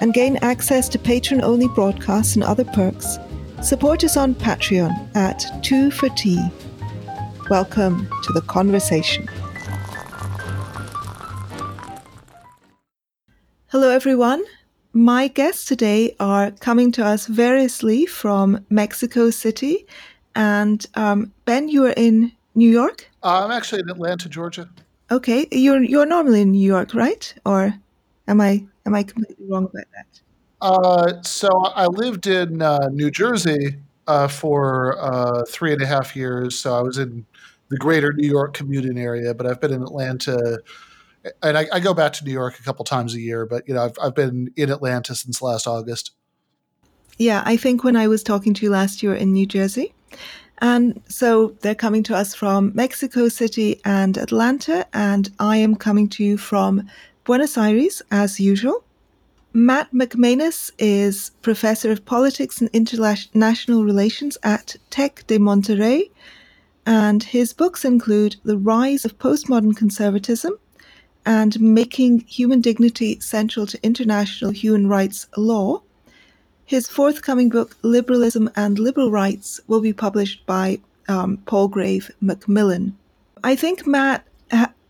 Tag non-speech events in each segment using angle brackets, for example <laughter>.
and gain access to patron only broadcasts and other perks, support us on Patreon at 2 for Tea. Welcome to the conversation. Hello, everyone. My guests today are coming to us variously from Mexico City. And um, Ben, you are in New York? Uh, I'm actually in Atlanta, Georgia. Okay, you're you're normally in New York, right? Or am I am I completely wrong about that? Uh, so I lived in uh, New Jersey uh, for uh, three and a half years. So I was in the greater New York commuting area, but I've been in Atlanta, and I, I go back to New York a couple times a year. But you know, I've I've been in Atlanta since last August. Yeah, I think when I was talking to you last year in New Jersey. And so they're coming to us from Mexico City and Atlanta, and I am coming to you from Buenos Aires as usual. Matt McManus is professor of politics and international relations at Tec de Monterrey, and his books include The Rise of Postmodern Conservatism and Making Human Dignity Central to International Human Rights Law, his forthcoming book, Liberalism and Liberal Rights, will be published by um, Palgrave Macmillan. I think Matt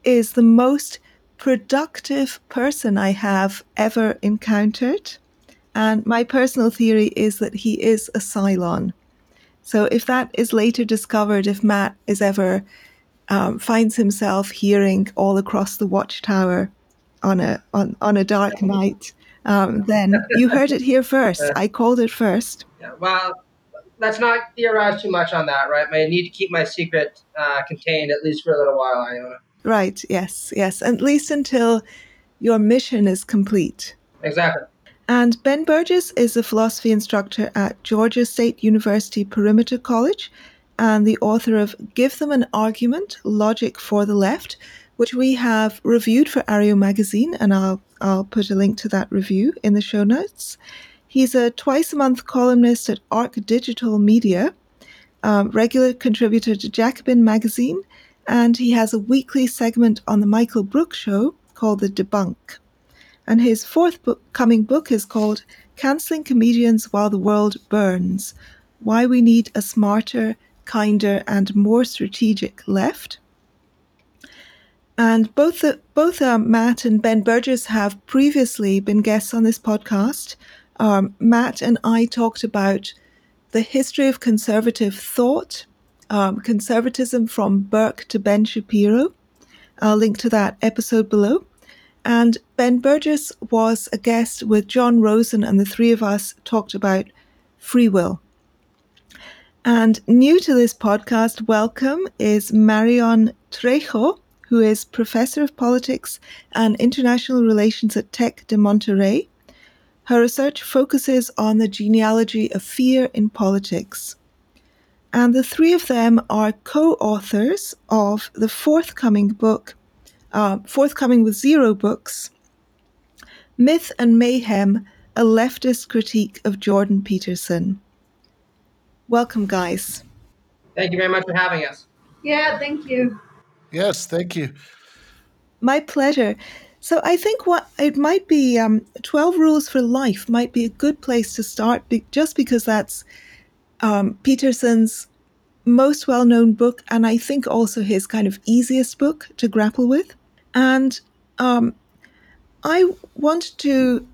is the most productive person I have ever encountered. And my personal theory is that he is a Cylon. So if that is later discovered, if Matt is ever um, finds himself hearing All Along the Watchtower on a on, on a dark night, um, then you heard it here first. <laughs> I called it first. Yeah, well, let's not theorize too much on that, right? I need to keep my secret uh, contained at least for a little while, Iona. Right, yes, yes. At least until your mission is complete. Exactly. And Ben Burgis is a philosophy instructor at Georgia State University Perimeter College and the author of Give Them an Argument Logic for the Left, which we have reviewed for Areo magazine, and I'll I'll put a link to that review in the show notes. He's a twice a month columnist at Arc Digital Media, um, regular contributor to Jacobin magazine, and he has a weekly segment on the Michael Brooks show called The Debunk. And his forthcoming book is called Cancelling Comedians While the World Burns Why We Need a Smarter, Kinder, and More Strategic Left. And both the, both um, Matt and Ben Burgis have previously been guests on this podcast. Um, Matt and I talked about the history of conservative thought, um, conservatism from Burke to Ben Shapiro. I'll link to that episode below. And Ben Burgis was a guest with John Rosen, and the three of us talked about free will. And new to this podcast, welcome is Marion Trejo who is Professor of Politics and International Relations at Tec de Monterrey. Her research focuses on the genealogy of fear in politics. And the three of them are co authors of the forthcoming book, uh, forthcoming with zero books Myth and Mayhem A Leftist Critique of Jordan Peterson. Welcome, guys. Thank you very much for having us. Yeah, thank you. Yes, thank you. My pleasure. So I think what it might be um, 12 Rules for Life might be a good place to start be, just because that's um, Peterson's most well known book, and I think also his kind of easiest book to grapple with. And um, I want to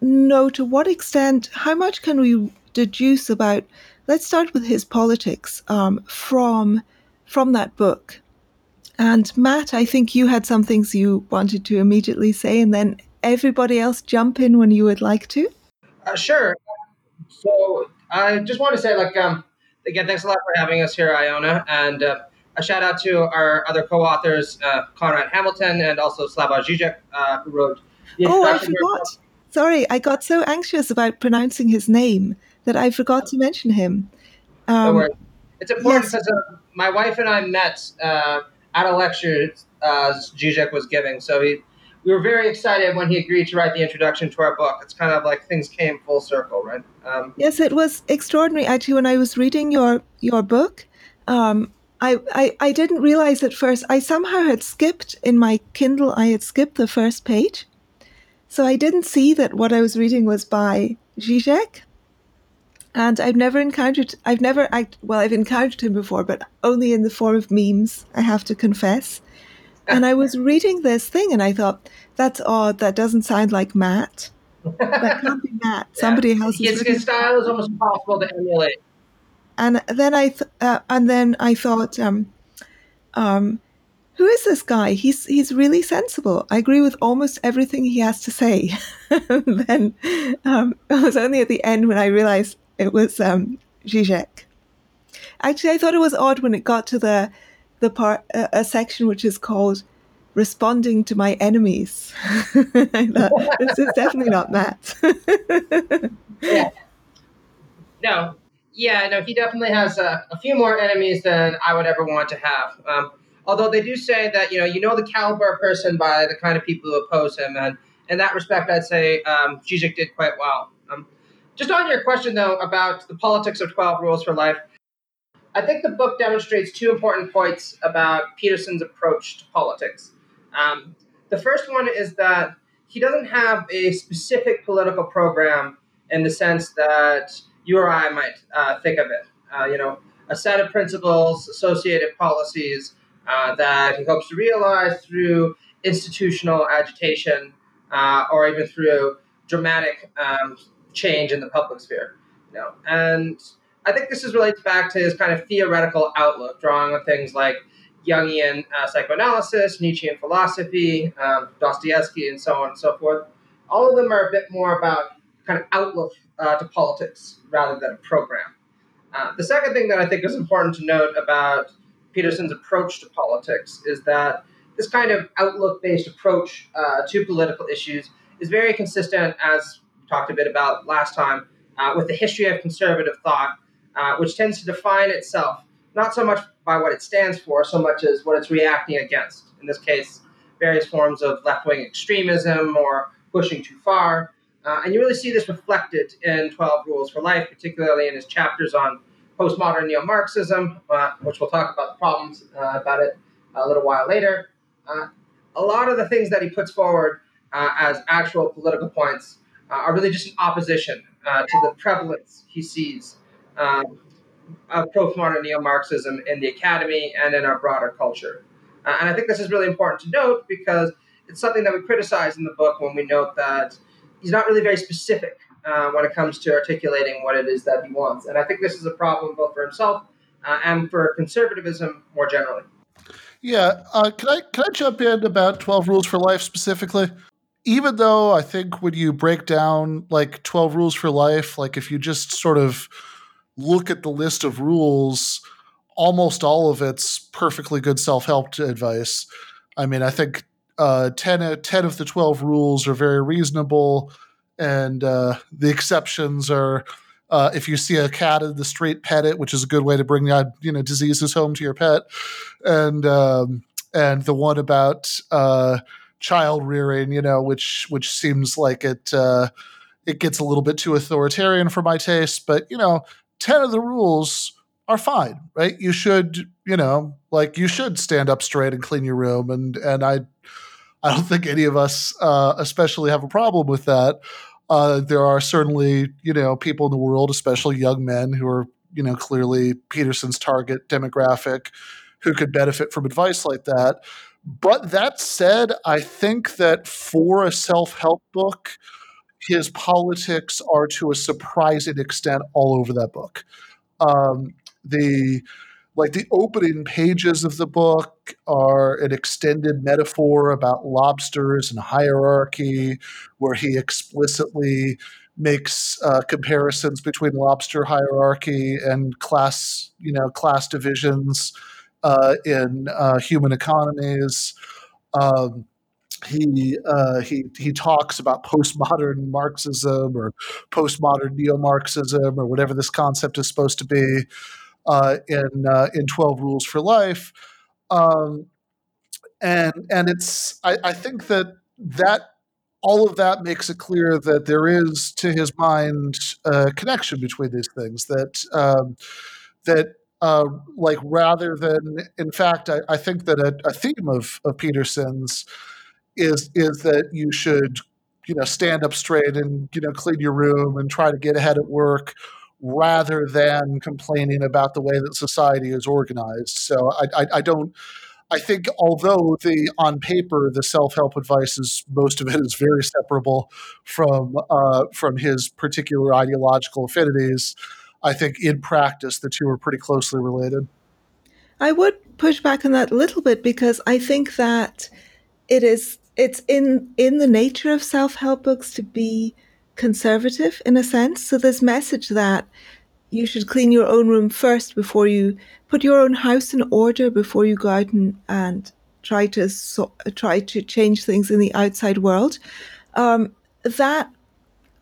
know to what extent, how much can we deduce about, let's start with his politics um, from, from that book. And Matt, I think you had some things you wanted to immediately say, and then everybody else jump in when you would like to. Uh, sure. So I just want to say, like, um, again, thanks a lot for having us here, Iona, and uh, a shout out to our other co-authors, uh, Conrad Hamilton and also Slavoj Žižek, uh, who wrote. The oh, I forgot. Sorry, I got so anxious about pronouncing his name that I forgot to mention him. Um, it's important yes. because uh, my wife and I met uh, at a lecture uh, Zizek was giving. So he, we were very excited when he agreed to write the introduction to our book. It's kind of like things came full circle, right? Um, yes, it was extraordinary. Actually, when I was reading your your book, um, I, I I didn't realize at first. I somehow had skipped in my Kindle. I had skipped the first page, so I didn't see that what I was reading was by Zizek. And I've never encountered, I've never, act, well, I've encountered him before, but only in the form of memes, I have to confess. And I was reading this thing and I thought, that's odd. That doesn't sound like Matt. That can't be Matt. <laughs> Somebody else. His, his style is almost impossible to emulate. And then I, th- uh, and then I thought, um, um, who is this guy? He's he's really sensible. I agree with almost everything he has to say. <laughs> then um, it was only at the end when I realized it was um, Zizek. Actually, I thought it was odd when it got to the the part a section which is called "Responding to My Enemies." <laughs> This is definitely not Matt. yeah. No. Yeah. No. He definitely has a, a, few more enemies than I would ever want to have. Um, Although they do say that you know you know the caliber of person by the kind of people who oppose him, and in that respect, I'd say um, Zizek did quite well. Um, just on your question though about the politics of Twelve Rules for Life, I think the book demonstrates two important points about Peterson's approach to politics. Um, the first one is that he doesn't have a specific political program in the sense that you or I might uh, think of it. Uh, you know, a set of principles, associated policies, uh, that he hopes to realize through institutional agitation uh, or even through dramatic um, change in the public sphere. You know? And I think this is relates back to his kind of theoretical outlook, drawing on things like Jungian uh, psychoanalysis, Nietzschean philosophy, um, Dostoevsky, and so on and so forth. All of them are a bit more about kind of outlook uh, to politics rather than a program. Uh, the second thing that I think is important to note about Peterson's approach to politics is that this kind of outlook based approach uh, to political issues is very consistent, as we talked a bit about last time, uh, with the history of conservative thought, uh, which tends to define itself not so much by what it stands for, so much as what it's reacting against. In this case, various forms of left wing extremism or pushing too far. Uh, and you really see this reflected in 12 Rules for Life, particularly in his chapters on postmodern neo Marxism, uh, which we'll talk about the problems uh, about it a little while later. Uh, a lot of the things that he puts forward uh, as actual political points are really just an opposition to the prevalence he sees um, of postmodern neo Marxism in the academy and in our broader culture. and I think this is really important to note because it's something that we criticize in the book when we note that he's not really very specific uh, when it comes to articulating what it is that he wants. And I think this is a problem both for himself uh, and for conservatism more generally. Yeah, uh, can I can I jump in about Twelve Rules for Life specifically? Even though I think when you break down like Twelve Rules for Life, like if you just sort of look at the list of rules, almost all of it's perfectly good self help advice. I mean, I think uh, 10, 10 of the 12 rules are very reasonable and uh, the exceptions are uh, if you see a cat in the street, pet it, which is a good way to bring you know diseases home to your pet, and um, and the one about uh, child rearing, you know, which which seems like it uh, it gets a little bit too authoritarian for my taste, but you know, ten of the rules are fine, right? You should, you know, like you should stand up straight and clean your room, and and I I don't think any of us, uh, especially, have a problem with that. Uh, there are certainly, you know, people in the world, especially young men, who are, you know, clearly Peterson's target demographic, who could benefit from advice like that. But that said, I think that for a self-help book, his politics are to a surprising extent all over that book. Um, the like the opening pages of the book are an extended metaphor about lobsters and hierarchy, where he explicitly makes uh, comparisons between lobster hierarchy and class, you know, class divisions uh, in uh, human economies. Um, he uh, he he talks about postmodern Marxism or postmodern neo-Marxism or whatever this concept is supposed to be uh, in uh, in Twelve Rules for Life, um, and and it's I, I think that that all of that makes it clear that there is, to his mind, a connection between these things. That um, that uh, like rather than, in fact, I, I think that a, a, theme of, of Peterson's is is that you should you know stand up straight and you know clean your room and try to get ahead at work rather than complaining about the way that society is organized. So I, I, I don't. I think although the on paper the self help advice is most of it is very separable from uh, from his particular ideological affinities, I think in practice the two are pretty closely related. I would push back on that a little bit because I think that it is it's in in the nature of self-help books to be conservative in a sense. So this message that you should clean your own room first before you put your own house in order before you go out and, and try to so, try to change things in the outside world. Um, that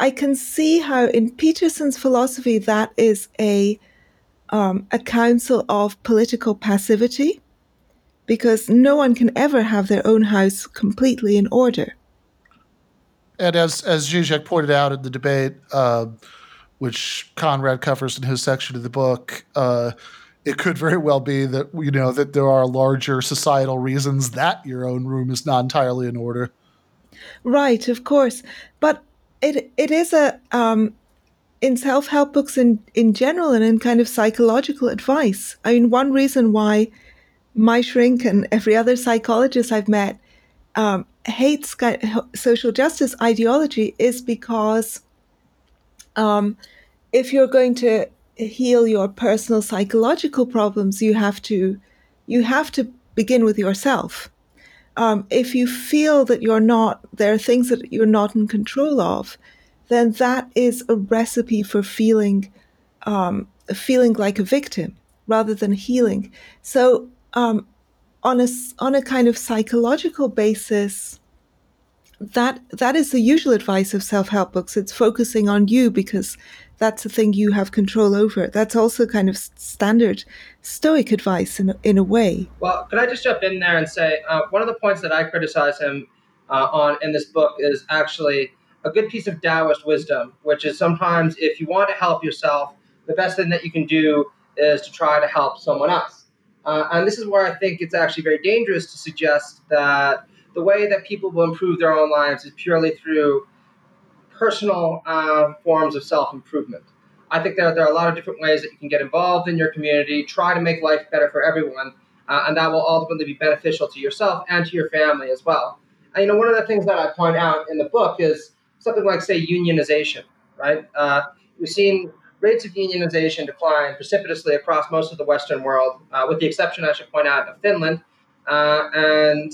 I can see how in Peterson's philosophy that is a um, a counsel of political passivity because no one can ever have their own house completely in order. And as as Zizek pointed out in the debate, uh, which Conrad covers in his section of the book, uh, it could very well be that you know that there are larger societal reasons that your own room is not entirely in order. Right, of course, but it it is a um, in self help books in in general and in kind of psychological advice. I mean, one reason why my shrink and every other psychologist I've met um, hates social justice ideology is because um, if you're going to heal your personal psychological problems, you have to you have to begin with yourself. Um, if you feel that you're not, there are things that you're not in control of, then that is a recipe for feeling, um, feeling like a victim rather than healing. So um, on a on a kind of psychological basis, that that is the usual advice of self help books. It's focusing on you because that's the thing you have control over. That's also kind of standard Stoic advice in in a way. Well, could I just jump in there and say uh, one of the points that I criticize him uh, on in this book is actually a good piece of Taoist wisdom, which is sometimes if you want to help yourself, the best thing that you can do is to try to help someone else. Uh, and this is where I think it's actually very dangerous to suggest that the way that people will improve their own lives is purely through personal uh, forms of self improvement. I think that there are a lot of different ways that you can get involved in your community, try to make life better for everyone, uh, and that will ultimately be beneficial to yourself and to your family as well. And, you know, one of the things that I point out in the book is something like, say, unionization, right? Uh, we've seen rates of unionization decline precipitously across most of the Western world, uh, with the exception, I should point out, of Finland. Uh, and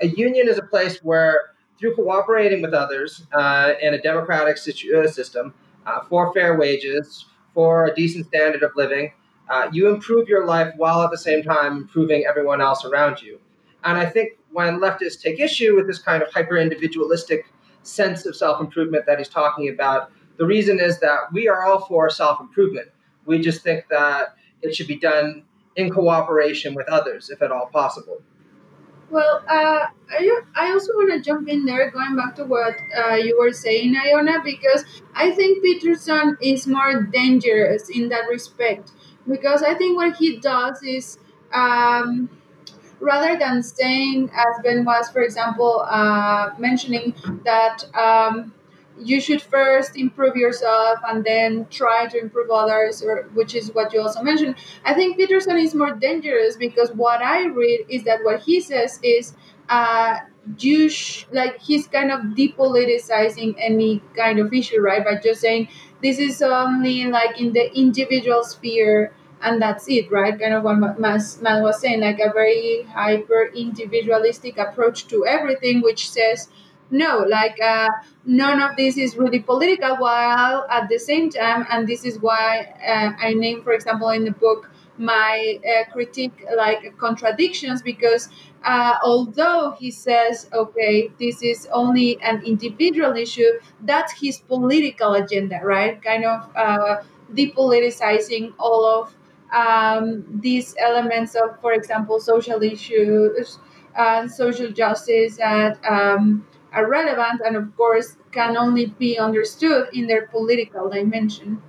a union is a place where, through cooperating with others uh, in a democratic situ- uh, system, uh, for fair wages, for a decent standard of living, uh, you improve your life while at the same time improving everyone else around you. And I think when leftists take issue with this kind of hyper individualistic sense of self improvement that he's talking about, the reason is that we are all for self improvement. We just think that it should be done in cooperation with others, if at all possible. Well, uh, I, I also want to jump in there, going back to what uh, you were saying, Iona, because I think Peterson is more dangerous in that respect. Because I think what he does is, um, rather than saying, as Ben was, for example, uh, mentioning that um, you should first improve yourself and then try to improve others or which is what you also mentioned. I think peterson is more dangerous because what i read is that what he says is uh, you sh- like he's kind of depoliticizing any kind of issue right? By just saying this is only like in the individual sphere and that's it right? Kind of what man was saying like a very hyper individualistic approach to everything which says no like uh, none of this is really political while at the same time and this is why uh, i name for example in the book my uh, critique like contradictions because uh, although he says, okay, this is only an individual issue, that's his political agenda, right? Kind of uh, depoliticizing all of um, these elements of, for example, social issues, and social justice that um, are relevant and, of course, can only be understood in their political dimension.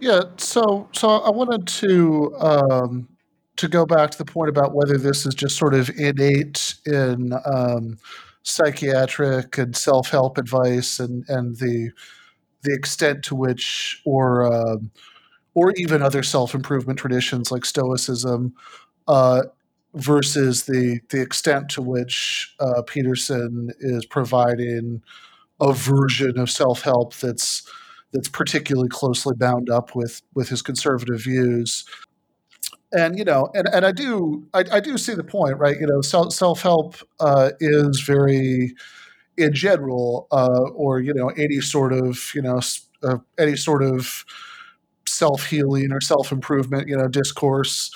Yeah, so so I wanted to um, to go back to the point about whether this is just sort of innate in um, psychiatric and self help advice, and and the the extent to which, or um, or even other self improvement traditions like Stoicism, uh, versus the the extent to which uh, Peterson is providing a version of self help that's that's particularly closely bound up with with his conservative views. And you know, and, and I do I, I do see the point, right? You know, self help uh, is very in general, uh, or you know, any sort of you know uh, any sort of self healing or self improvement, you know, discourse,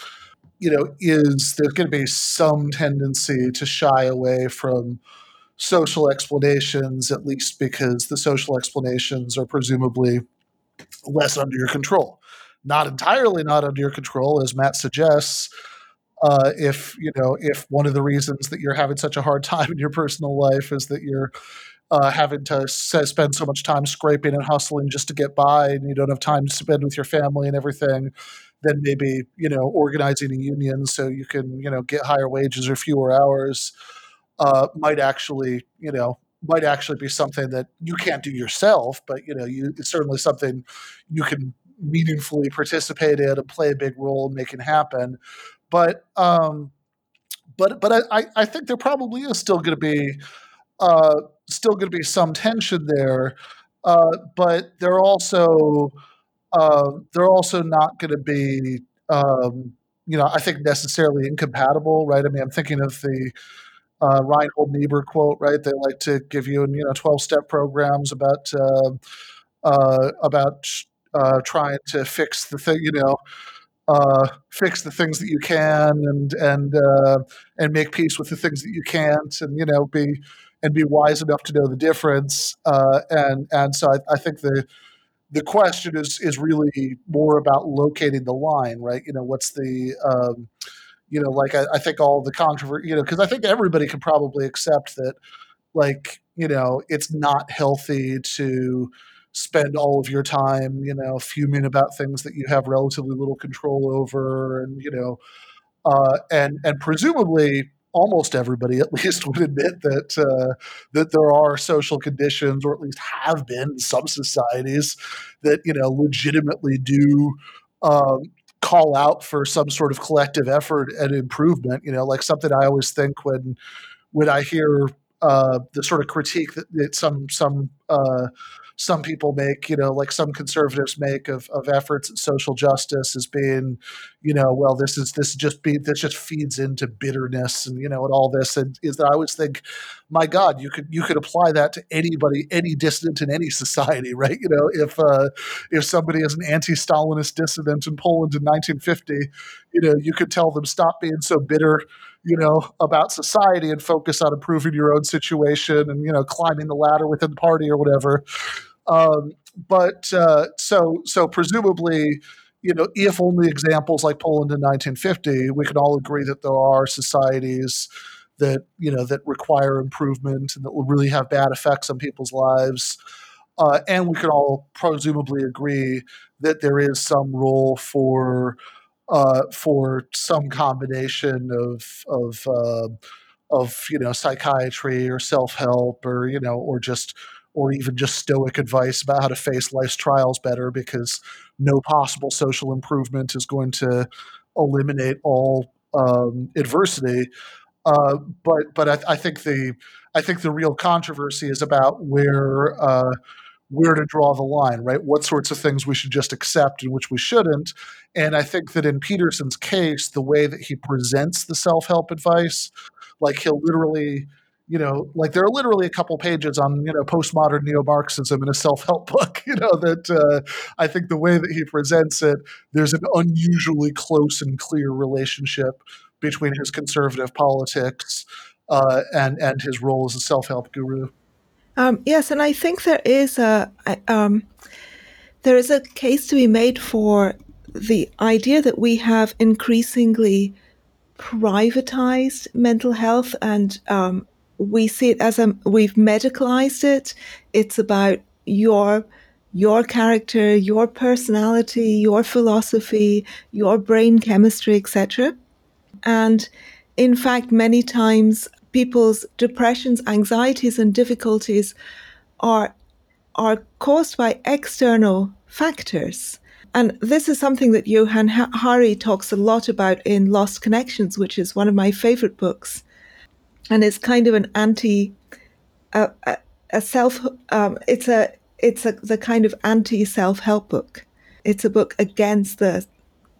you know, is there's going to be some tendency to shy away from social explanations, at least because the social explanations are presumably less under your control. Not entirely not under your control, as Matt suggests. Uh, if you know, if one of the reasons that you're having such a hard time in your personal life is that you're uh, having to spend so much time scraping and hustling just to get by, and you don't have time to spend with your family and everything, then maybe you know organizing a union so you can you know get higher wages or fewer hours uh, might actually, you know, might actually be something that you can't do yourself, but you know, you it's certainly something you can meaningfully participate in and play a big role in making happen. But um, but but I, I think there probably is still going to be uh, still going to be some tension there. Uh, but there are also uh, they're also not going to be um, you know I think necessarily incompatible, right? I mean, I'm thinking of the uh, Reinhold Niebuhr quote, right? They like to give you, you know, twelve step programs about uh, uh, about uh, trying to fix the thing, you know, uh, fix the things that you can, and and uh, and make peace with the things that you can't, and you know, be and be wise enough to know the difference. and and so I, I think the the question is is really more about locating the line, right? You know, what's the um, you know, like I, I think all the controversy, you know, because I think everybody can probably accept that, like, you know, it's not healthy to spend all of your time, you know, fuming about things that you have relatively little control over, and you know, uh, and and presumably almost everybody at <laughs> least would admit that uh, that there are social conditions, or at least have been in some societies, that you know legitimately do um, call out for some sort of collective effort and improvement. You know, like something I always think when when I hear uh, the sort of critique that, that some some uh, some people make, you know, like some conservatives make of, of efforts at social justice as being, you know, well, this is this just be this just feeds into bitterness and you know and all this and is that I always think, my God, you could you could apply that to anybody, any dissident in any society, right? You know, if uh, if somebody is an anti-Stalinist dissident in Poland in 1950, you know, you could tell them stop being so bitter you know, about society and focus on improving your own situation and, you know, climbing the ladder within the party or whatever. Um, but uh, so, so presumably, you know, if only examples like Poland in 1950, we can all agree that there are societies that, you know, that require improvement and that will really have bad effects on people's lives. Uh, and we can all presumably agree that there is some role for uh, for some combination of of uh, of you know psychiatry or self help or you know or just or even just stoic advice about how to face life's trials better because no possible social improvement is going to eliminate all um, adversity. Uh, but but I, I, think the I think the real controversy is about where uh, where to draw the line, right? What sorts of things we should just accept and which we shouldn't. And I think that in Peterson's case, the way that he presents the self help advice, like he'll literally you know, like there are literally a couple pages on you know postmodern neo-Marxism in a self-help <laughs> book. You know that uh, I think the way that he presents it, there's an unusually close and clear relationship between his conservative politics uh, and and his role as a self-help guru. Um, yes, and I think there is a um, there is a case to be made for the idea that we have increasingly privatized mental health and um, we see it as a we've medicalized it. It's about your your character your personality your philosophy your brain chemistry etc and in fact many times people's depressions anxieties and difficulties are are caused by external factors and this is something that Johann Hari talks a lot about in Lost Connections, which is one of my favorite books. And it's kind of an anti, uh, a, a self, um, it's a, it's a, the kind of anti self help book. It's a book against the,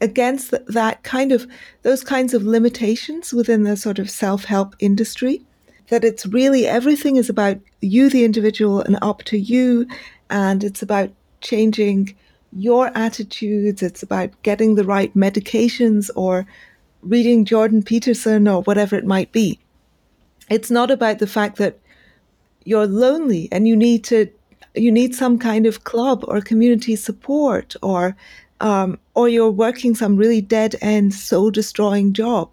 against that kind of, those kinds of limitations within the sort of self help industry. That it's really everything is about you, the individual, and up to you. And it's about changing your attitudes, it's about getting the right medications or reading Jordan Peterson or whatever it might be. It's not about the fact that you're lonely and you need to you need some kind of club or community support or um, or you're working some really dead end soul destroying job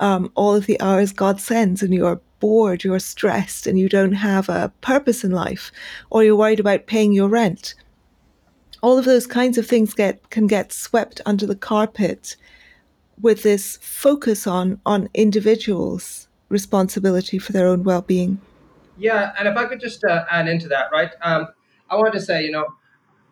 um, all of the hours God sends and you're bored, you're stressed and you don't have a purpose in life or you're worried about paying your rent all of those kinds of things get can get swept under the carpet with this focus on on individuals' responsibility for their own well-being. Yeah, and if I could just uh, add into that, right? Um, I wanted to say, you know,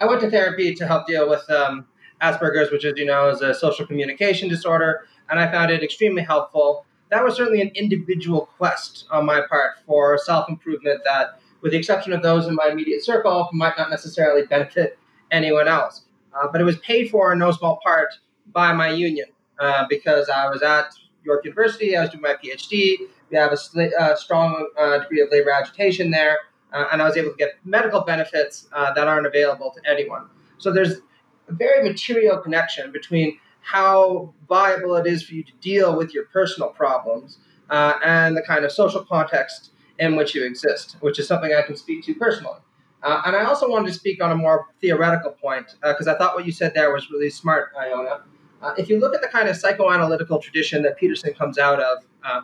I went to therapy to help deal with um, Asperger's, which, as you know, is a social communication disorder, and I found it extremely helpful. That was certainly an individual quest on my part for self improvement that, with the exception of those in my immediate circle, might not necessarily benefit anyone else. Uh, but it was paid for in no small part by my union uh, because I was at York University, I was doing my PhD. We have a sl- uh, strong uh, degree of labor agitation there, uh, and I was able to get medical benefits uh, that aren't available to anyone. So there's a very material connection between how viable it is for you to deal with your personal problems and the kind of social context in which you exist, which is something I can speak to personally. Uh, and I also wanted to speak on a more theoretical point because uh, I thought what you said there was really smart, Iona. Uh, if you look at the kind of psychoanalytical tradition that Peterson comes out of, uh,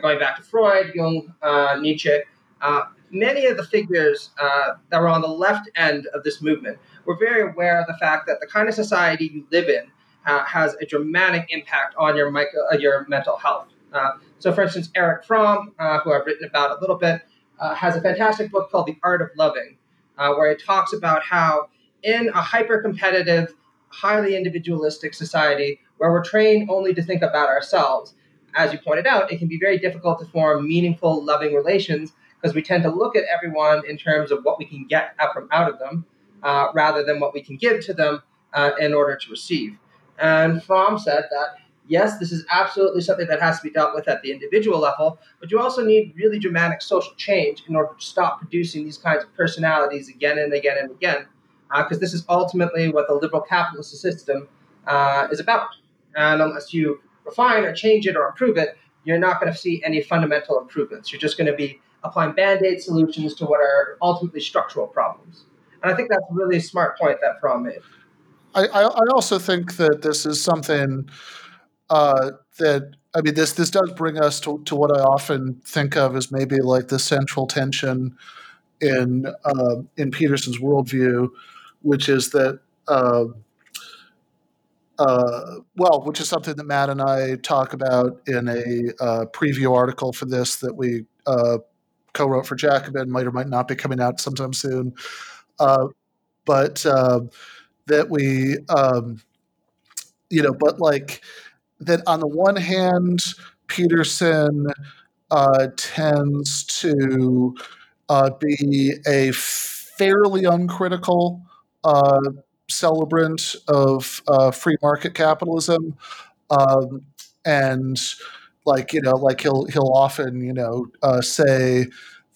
going back to Freud, Jung, uh, Nietzsche, uh, many of the figures that were on the left end of this movement were very aware of the fact that the kind of society you live in uh, has a dramatic impact on your, micro, uh, your mental health. Uh, so, for instance, Erich Fromm, who I've written about a little bit, has a fantastic book called The Art of Loving, uh, where he talks about how in a hyper competitive, highly individualistic society where we're trained only to think about ourselves, as you pointed out, it can be very difficult to form meaningful, loving relations because we tend to look at everyone in terms of what we can get from out of them uh, rather than what we can give to them uh, in order to receive. And Fromm said that yes, this is absolutely something that has to be dealt with at the individual level, but you also need really dramatic social change in order to stop producing these kinds of personalities again and again and again, because uh, this is ultimately what the liberal capitalist system uh, is about. And unless you refine or change it or improve it, you're not going to see any fundamental improvements. You're just going to be applying band aid solutions to what are ultimately structural problems. And I think that's a really smart point that Fromm made. I, I also think that this is something uh, that I mean, this this does bring us to, to what I often think of as maybe like the central tension in uh, in Peterson's worldview, which is that. Uh, uh, well, which is something that Matt and I talk about in a uh, preview article for this that we uh, co-wrote for Jacobin, might or might not be coming out sometime soon. Uh, but um, that we, um, you know, but like that on the one hand, Peterson uh, tends to uh, be a fairly uncritical uh, celebrant of uh, free market capitalism, um, and like you know like he'll he'll often you know uh, say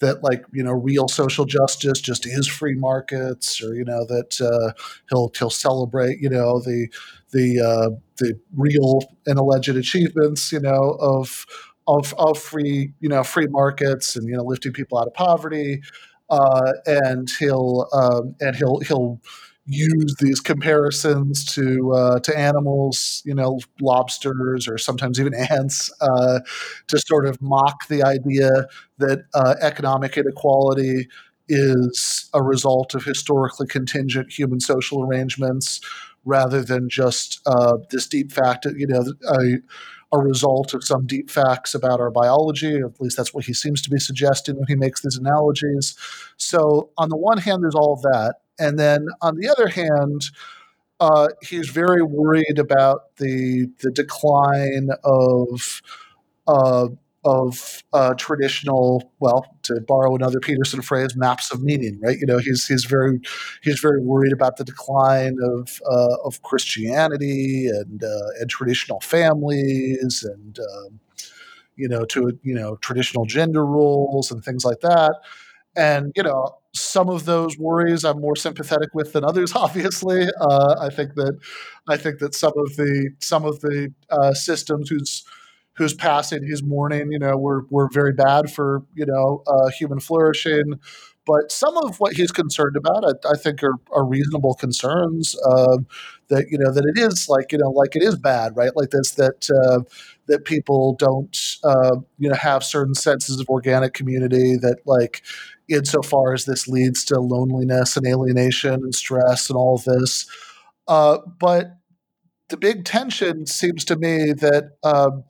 that like you know real social justice just is free markets or you know that uh, he'll he'll celebrate you know the the uh, the real and alleged achievements you know of of of free you know free markets and you know lifting people out of poverty. Uh, and he'll um, and he'll he'll use these comparisons to uh, to animals, you know, lobsters or sometimes even <laughs> ants, uh, to sort of mock the idea that uh, economic inequality is a result of historically contingent human social arrangements rather than just uh, this deep fact, you know, a, a result of some deep facts about our biology. At least that's what he seems to be suggesting when he makes these analogies. So, on the one hand, there's all of that. And then on the other hand, uh, he's very worried about the the decline of uh, of uh, traditional, well, to borrow another Peterson phrase, maps of meaning, right? You know, he's he's very he's very worried about the decline of uh, of Christianity and uh, and traditional families and um, you know to you know traditional gender roles and things like that. And you know, some of those worries I'm more sympathetic with than others. <laughs> Obviously, uh, I think that I think that some of the some of the uh, systems whose whose passing, whose mourning, you know, were were very bad for you know uh, human flourishing. But some of what he's concerned about, I, I think, are, are reasonable concerns. Uh, that you know that it is like you know like it is bad, right? Like this that uh, that people don't uh, you know have certain senses of organic community. That like insofar as this leads to loneliness and alienation and stress and all of this. Uh, but the big tension seems to me that um,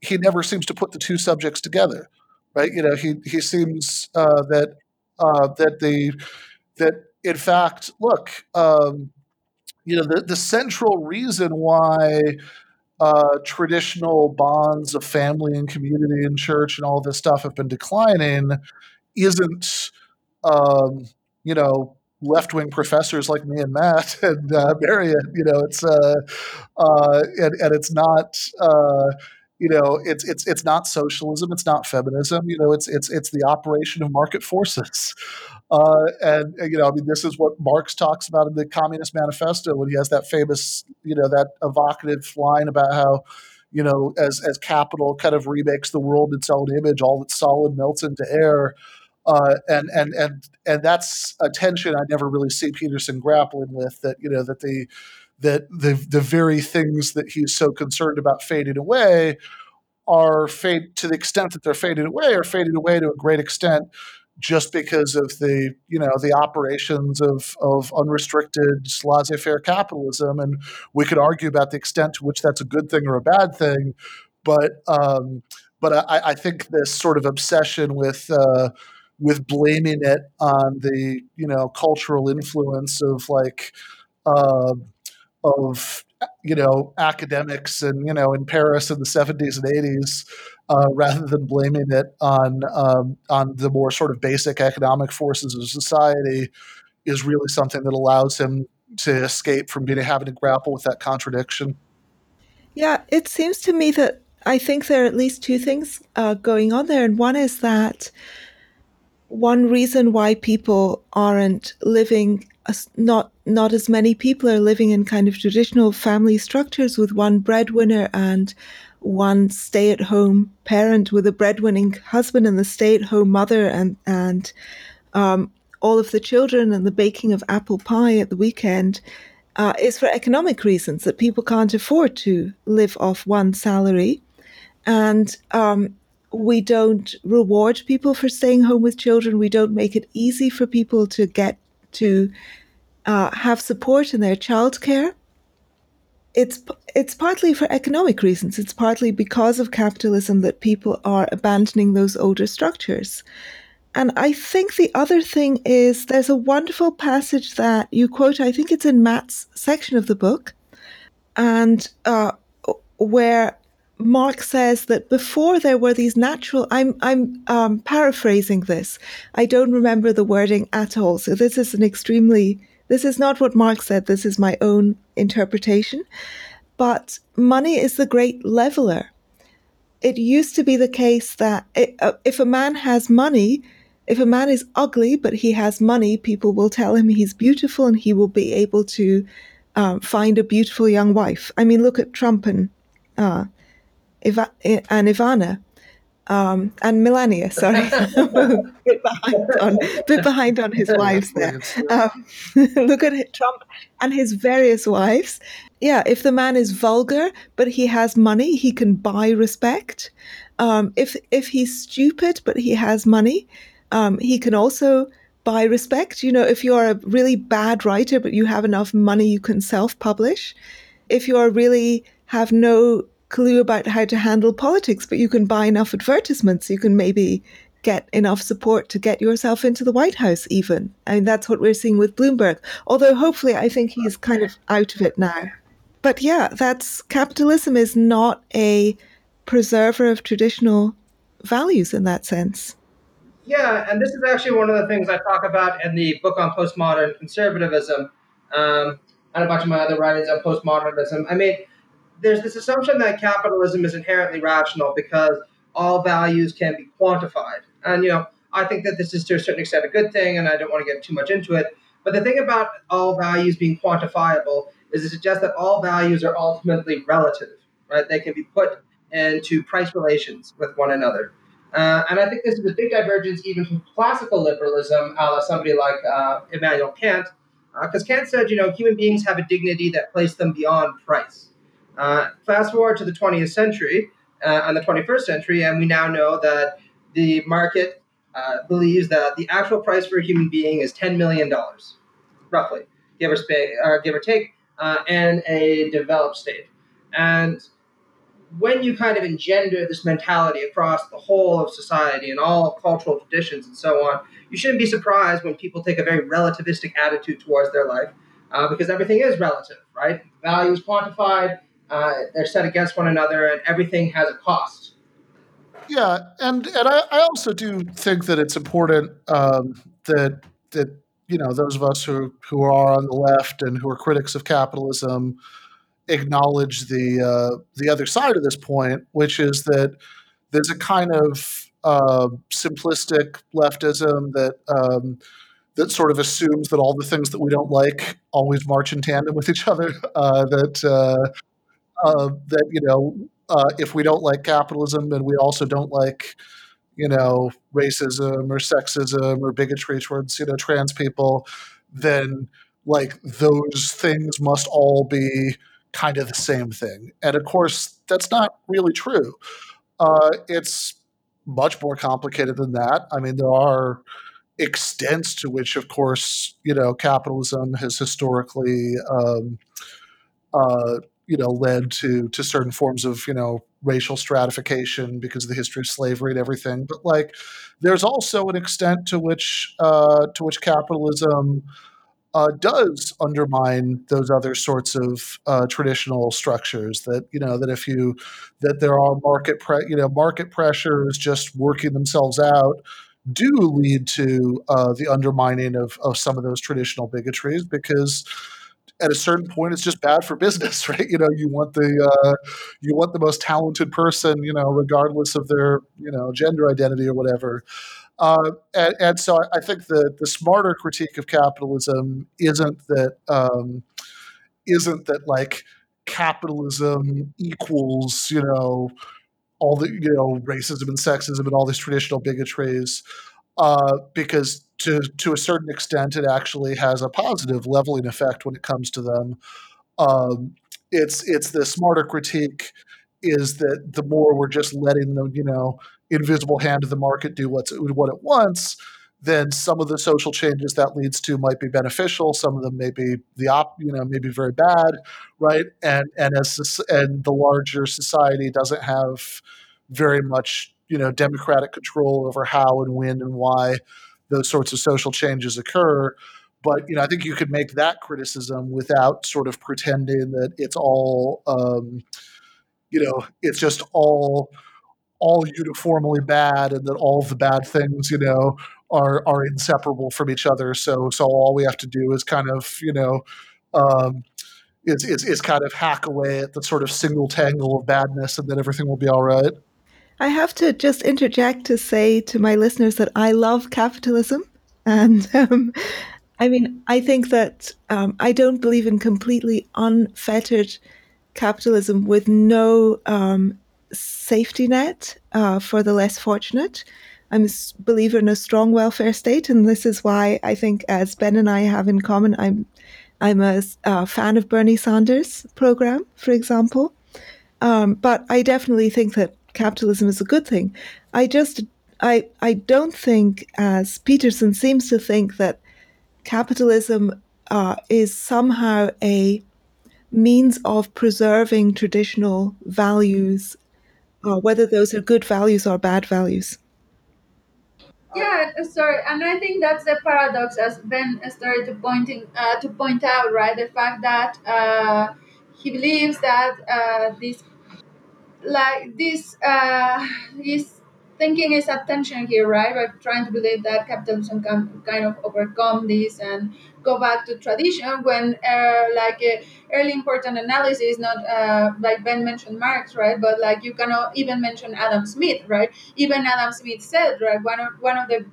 he never seems to put the two subjects together, right? You know, he he seems uh, that uh, that the that in fact, look, um, you know, the the central reason why uh, traditional bonds of family and community and church and all this stuff have been declining isn't, um, you know, left wing professors like me and Matt <laughs> and uh, Marion. You know, it's uh, uh, and, and it's not. Uh, you know, it's it's it's not socialism, it's not feminism. You know, it's it's it's the operation of market forces. Uh, and you know, I mean, this is what Marx talks about in the Communist Manifesto when he has that famous, you know, that evocative line about how you know, as as capital kind of remakes the world its own image, all that's solid melts into air. Uh, and and and and that's a tension I never really see Peterson grappling with. That you know that the that the the very things that he's so concerned about fading away are fade to the extent that they're fading away are fading away to a great extent just because of the you know the operations of of unrestricted laissez-faire capitalism, and we could argue about the extent to which that's a good thing or a bad thing, but um, but I, I, think this sort of obsession with uh, with blaming it on the you know cultural influence of like uh, of you know academics and you know in Paris in the 70s and 80s uh, rather than blaming it on um, on the more sort of basic economic forces of society is really something that allows him to escape from being having to grapple with that contradiction. Yeah, it seems to me that I think there are at least two things uh, going on there, and one is that one reason why people aren't living not not as many people are living in kind of traditional family structures with one breadwinner and one stay-at-home parent with a breadwinning husband and the stay-at-home mother and and um, all of the children and the baking of apple pie at the weekend uh, is for economic reasons that people can't afford to live off one salary. And um, we don't reward people for staying home with children. We don't make it easy for people to get to uh, have support in their childcare. It's it's partly for economic reasons. It's partly because of capitalism that people are abandoning those older structures. And I think the other thing is there's a wonderful passage that you quote. I think it's in Matt's section of the book, and uh, where Marx says that before there were these natural. I'm I'm um, paraphrasing this. I don't remember the wording at all. So this is an extremely. This is not what Marx said. This is my own interpretation. But money is the great leveler. it used to be the case that it, uh, if a man has money, if a man is ugly but he has money, people will tell him he's beautiful and he will be able to um, find a beautiful young wife. I mean, look at Trump and uh, Eva- and Ivana um, and Melania. Sorry, <laughs> bit behind on bit behind on his wives there. Um, <laughs> look at Trump and his various wives. Yeah, if the man is vulgar but he has money, he can buy respect. Um, if if he's stupid but he has money, um, he can also buy respect. You know, if you're a really bad writer but you have enough money, you can self-publish. If you're really have no clue about how to handle politics, but you can buy enough advertisements, you can maybe get enough support to get yourself into the White House, even. I mean, that's what we're seeing with Bloomberg. Although, hopefully, I think he's kind of out of it now. But yeah, that's capitalism is not a preserver of traditional values in that sense. Yeah, and this is actually one of the things I talk about in the book on postmodern conservatism um, and a bunch of my other writings on postmodernism. I mean, there's this assumption that capitalism is inherently rational because all values can be quantified. And, you know, I think that this is to a certain extent a good thing, and I don't want to get too much into it. But the thing about all values being quantifiable is to suggest that all values are ultimately relative, right? They can be put into price relations with one another. Uh, and I think this is a big divergence even from classical liberalism, a la somebody like uh, Immanuel Kant, because uh, Kant said, you know, human beings have a dignity that placed them beyond price. Uh, fast forward to the 20th century uh, and the 21st century, and we now know that the market uh, believes that the actual price for a human being is $10 million, roughly, give or, or, give or take, uh, in a developed state. And when you kind of engender this mentality across the whole of society and all cultural traditions and so on, you shouldn't be surprised when people take a very relativistic attitude towards their life uh, because everything is relative, right? Value is quantified, uh, they're set against one another, and everything has a cost. Yeah, and and I, I also do think that it's important um, that that you know those of us who who are on the left and who are critics of capitalism acknowledge the uh, the other side of this point, which is that there's a kind of uh, simplistic leftism that um, that sort of assumes that all the things that we don't like always march in tandem with each other. Uh, that uh, that you know uh, if we don't like capitalism and we also don't like you know racism or sexism or bigotry towards you know trans people then like those things must all be kind of the same thing. And of course that's not really true. Uh, it's much more complicated than that. I mean there are extents to which of course you know capitalism has historically um, uh, you know led to to certain forms of you know racial stratification because of the history of slavery and everything. But like there's also an extent to which uh, to which capitalism uh, does undermine those other sorts of uh, traditional structures that you know that if you that there are market pre- you know market pressures just working themselves out do lead to uh, the undermining of, of some of those traditional bigotries because at a certain point it's just bad for business <laughs> right? You know you want the uh, you want the most talented person you know regardless of their you know gender identity or whatever. Uh, and, and, so I think the the smarter critique of capitalism isn't that um, not that like capitalism equals you know all the you know racism and sexism and all these traditional bigotries uh, because to to a certain extent, it actually has a positive leveling effect when it comes to them. Um, it's it's the smarter critique is that the more we're just letting the you know invisible hand of the market do what's what it wants, then some of the social changes that leads to might be beneficial. Some of them may be the op, you know, maybe very bad, right? And and as and the larger society doesn't have very much you know democratic control over how and when and why those sorts of social changes occur. But you know, I think you could make that criticism without sort of pretending that it's all, um, you know, it's just all all uniformly bad, and that all the bad things, you know, are are inseparable from each other. So so all we have to do is kind of, you know. Um, is, is, is kind of hack away at the sort of single tangle of badness and then everything will be all right. I have to just interject to say to my listeners that I love capitalism. And <laughs> um, I mean, I think that um, I don't believe in completely unfettered capitalism with no um, safety net uh, for the less fortunate. I'm a believer in a strong welfare state, and this is why I think, as Ben and I have in common, I'm I'm a, a fan of Bernie Sanders' program, for example. Um, but I definitely think that capitalism is a good thing. I just I I don't think, as Peterson seems to think, that capitalism uh, is somehow a means of preserving traditional values, uh, whether those are good values or bad values. Yeah, sorry, and I think that's the paradox, as Ben started to pointing uh, to point out, right? The fact that uh, he believes that uh, this, like this, uh, his thinking is attention here, right? By trying to believe that capitalism can kind of overcome this and go back to tradition when uh, like uh, early important analysis not uh, like ben mentioned marx right but like you cannot even mention adam smith right even adam smith said right one of one of the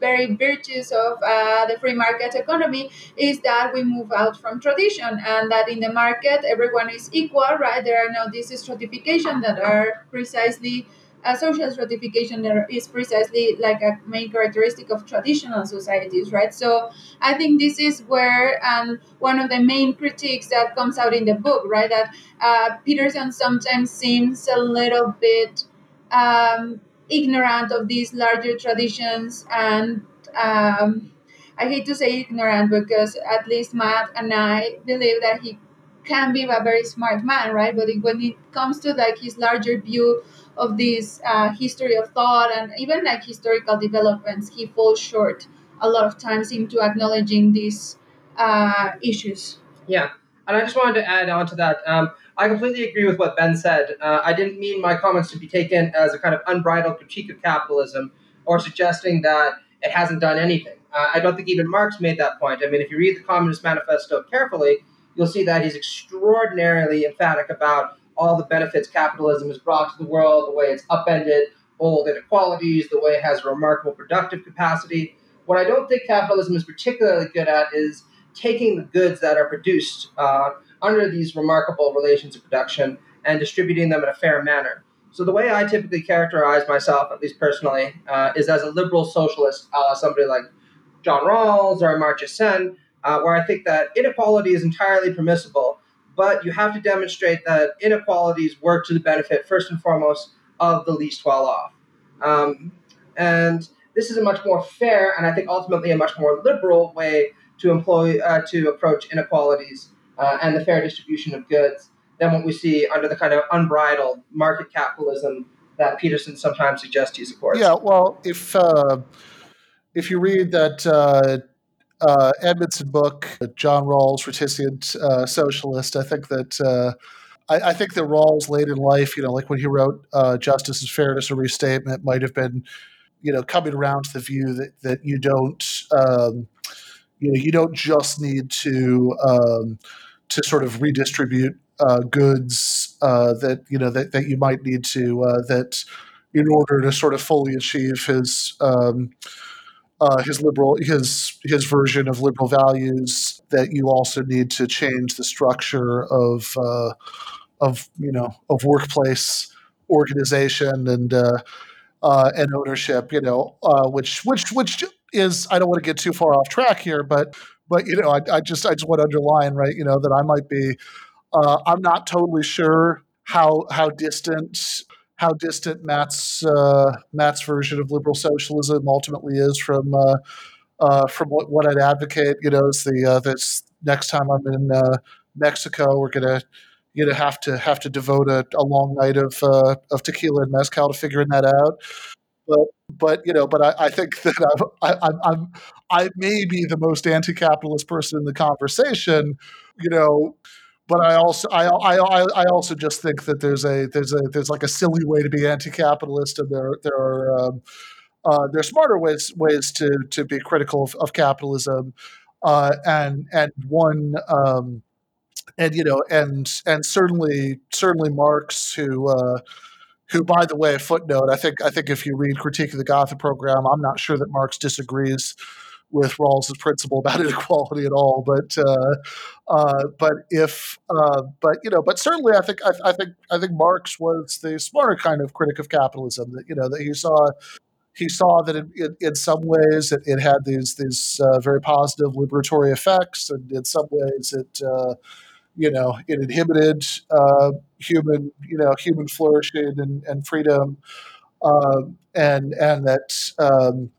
very virtues of uh, the free market economy is that we move out from tradition and that in the market everyone is equal right there are no these stratification that are precisely a social stratification is precisely like a main characteristic of traditional societies, right? So I think this is where um, one of the main critiques that comes out in the book, right? That uh, Peterson sometimes seems a little bit um, ignorant of these larger traditions and um, I hate to say ignorant because at least Matt and I believe that he can be a very smart man, right? But when it comes to like his larger view of this uh, history of thought and even like historical developments, he falls short a lot of times into acknowledging these uh, issues. Yeah, and I just wanted to add on to that. Um, I completely agree with what Ben said. Uh, I didn't mean my comments to be taken as a kind of unbridled critique of capitalism or suggesting that it hasn't done anything. Uh, I don't think even Marx made that point. I mean, if you read the Communist Manifesto carefully, you'll see that he's extraordinarily emphatic about all the benefits capitalism has brought to the world, the way it's upended old inequalities, the way it has remarkable productive capacity. What I don't think capitalism is particularly good at is taking the goods that are produced uh, under these remarkable relations of production and distributing them in a fair manner. So the way I typically characterize myself, at least personally, uh, is as a liberal socialist, uh, somebody like John Rawls or Amartya Sen, uh, where I think that inequality is entirely permissible but you have to demonstrate that inequalities work to the benefit, first and foremost, of the least well off. Um, and this is a much more fair and I think ultimately a much more liberal way to employ uh, to approach inequalities uh, and the fair distribution of goods than what we see under the kind of unbridled market capitalism that Peterson sometimes suggests he supports. Yeah, well, if uh, if you read that uh, uh, Edmundson book, John Rawls, reticent uh, socialist. I think that uh, I, think that Rawls late in life, you know, like when he wrote uh, "Justice and Fairness: A Restatement," might have been, you know, coming around to the view that that you don't, um, you know, you don't just need to um, to sort of redistribute uh, goods uh, that you know that that you might need to that in order to sort of fully achieve his. Um, uh, his liberal his his version of liberal values that you also need to change the structure of uh, of you know of workplace organization and uh, uh and ownership you know uh, which which which is I don't want to get too far off track here but but you know I, I just I just want to underline right you know that I might be uh, I'm not totally sure how how distant how distant Matt's uh, Matt's version of liberal socialism ultimately is from uh, uh, from what, what I'd advocate. You know, is the uh, this next time I'm in uh, Mexico, we're gonna you know have to have to devote a, a long night of of tequila and mezcal to figuring that out. But but you know, but I, I think <laughs> that I'm, I, I'm I may be the most anti-capitalist person in the conversation. You know, but I also I, I I also just think that there's a there's a there's like a silly way to be anti-capitalist, and there there are um, uh, there are smarter ways ways to to be critical of, of capitalism, uh, and and one um, and you know and and certainly certainly Marx who uh, who, by the way, footnote, I think I think if you read Critique of the Gotha program, I'm not sure that Marx disagrees with Rawls's principle about <laughs> inequality at all. But uh, uh, but if uh, but you know, but certainly I think I, I, think I think Marx was the smarter kind of critic of capitalism. That you know that he saw he saw that in, in, some ways it, it, had these these uh, very positive liberatory effects, and in some ways it uh, you know it inhibited uh, human you know human flourishing and, and freedom, um, and and that. Um,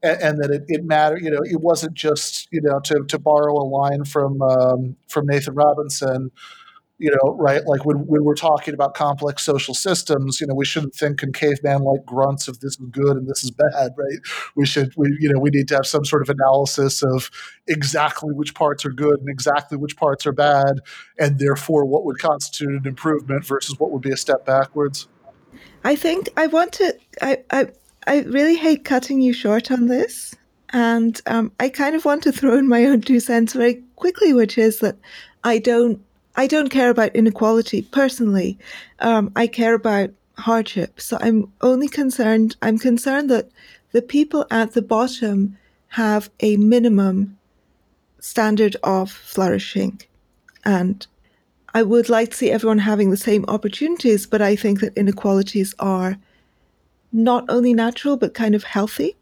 and, and, that it, it mattered, you know, it wasn't just, you know, to, to borrow a line from um, from Nathan Robinson, you know, right? Like when, when we're talking about complex social systems, you know, we shouldn't think in caveman like grunts of this is good and this is bad, right? We should, we, you know, we need to have some sort of analysis of exactly which parts are good and exactly which parts are bad, and therefore what would constitute an improvement versus what would be a step backwards. I think I want to, I, I, I really hate cutting you short on this. And um, I kind of want to throw in my own two cents very quickly, which is that I don't I don't care about inequality personally. Um, I care about hardship. So I'm only concerned, I'm concerned that the people at the bottom have a minimum standard of flourishing. And I would like to see everyone having the same opportunities, but I think that inequalities are not only natural, but kind of healthy.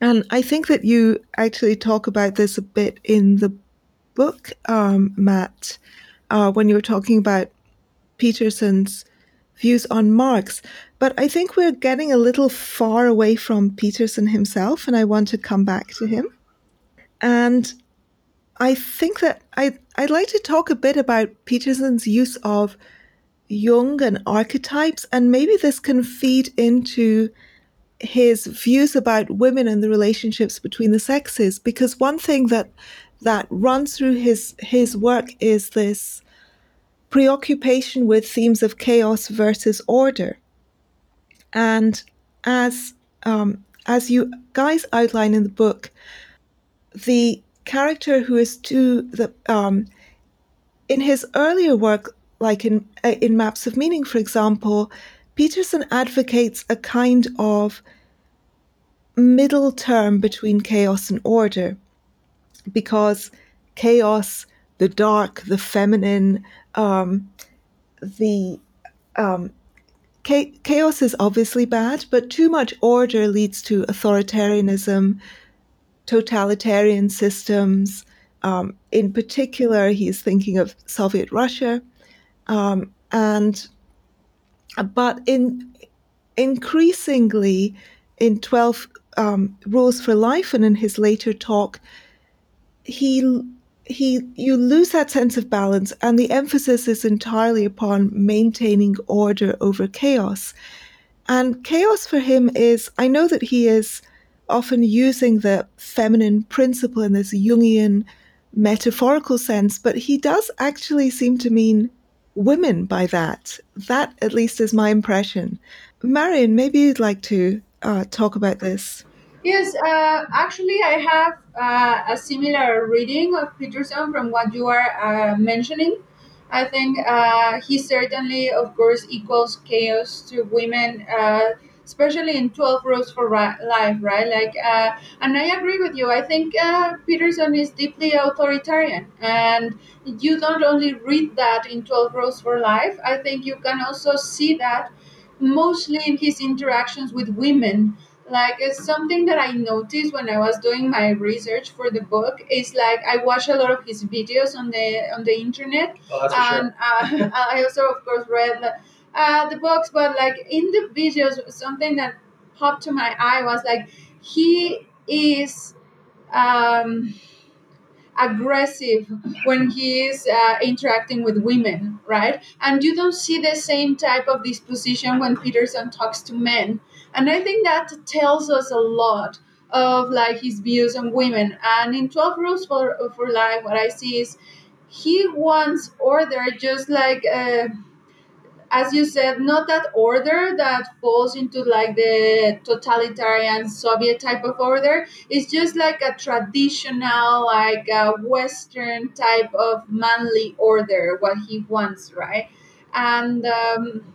And I think that you actually talk about this a bit in the book, um, Matt, uh, when you were talking about Peterson's views on Marx. But I think we're getting a little far away from Peterson himself, and I want to come back to him. And I think that I, I'd like to talk a bit about Peterson's use of Jung and archetypes, and maybe this can feed into his views about women and the relationships between the sexes. Because one thing that that runs through his his work is this preoccupation with themes of chaos versus order. And as um, as you guys outline in the book, the character who is to the um, in his earlier work, like in uh, in Maps of Meaning, for example, Peterson advocates a kind of middle term between chaos and order because chaos, the dark, the feminine, um, the um, chaos is obviously bad, but too much order leads to authoritarianism, totalitarian systems. Um, in particular, he's thinking of Soviet Russia, um, and but in increasingly in Twelve um, Rules for Life and in his later talk, he he you lose that sense of balance and the emphasis is entirely upon maintaining order over chaos. And chaos for him is i know that he is often using the feminine principle in this jungian metaphorical sense but he does actually seem to mean women by that. That at least is my impression. Marion maybe you'd like to uh, talk about this Yes, uh, actually, I have uh, a similar reading of Peterson from what you are uh, mentioning. I think uh, he certainly, of course, equals chaos to women, uh, especially in 12 Rules for Life, right? Like, uh, and I agree with you. I think Peterson is deeply authoritarian. And you don't only read that in 12 Rules for Life, I think you can also see that mostly in his interactions with women like it's something that i noticed when i was doing my research for the book is like i watch a lot of his videos on the on the internet oh, and sure. uh, <laughs> i also of course read uh, the books but like in the videos something that popped to my eye was like he is um aggressive when he is uh, interacting with women, right? And you don't see the same type of disposition when Peterson talks to men. And I think that tells us a lot of like his views on women. And in 12 Rules for, for Life, what I see is he wants order just like. Uh, as you said, not that order that falls into like the totalitarian Soviet type of order. It's just like a traditional, like a Western type of manly order, what he wants, right? And um,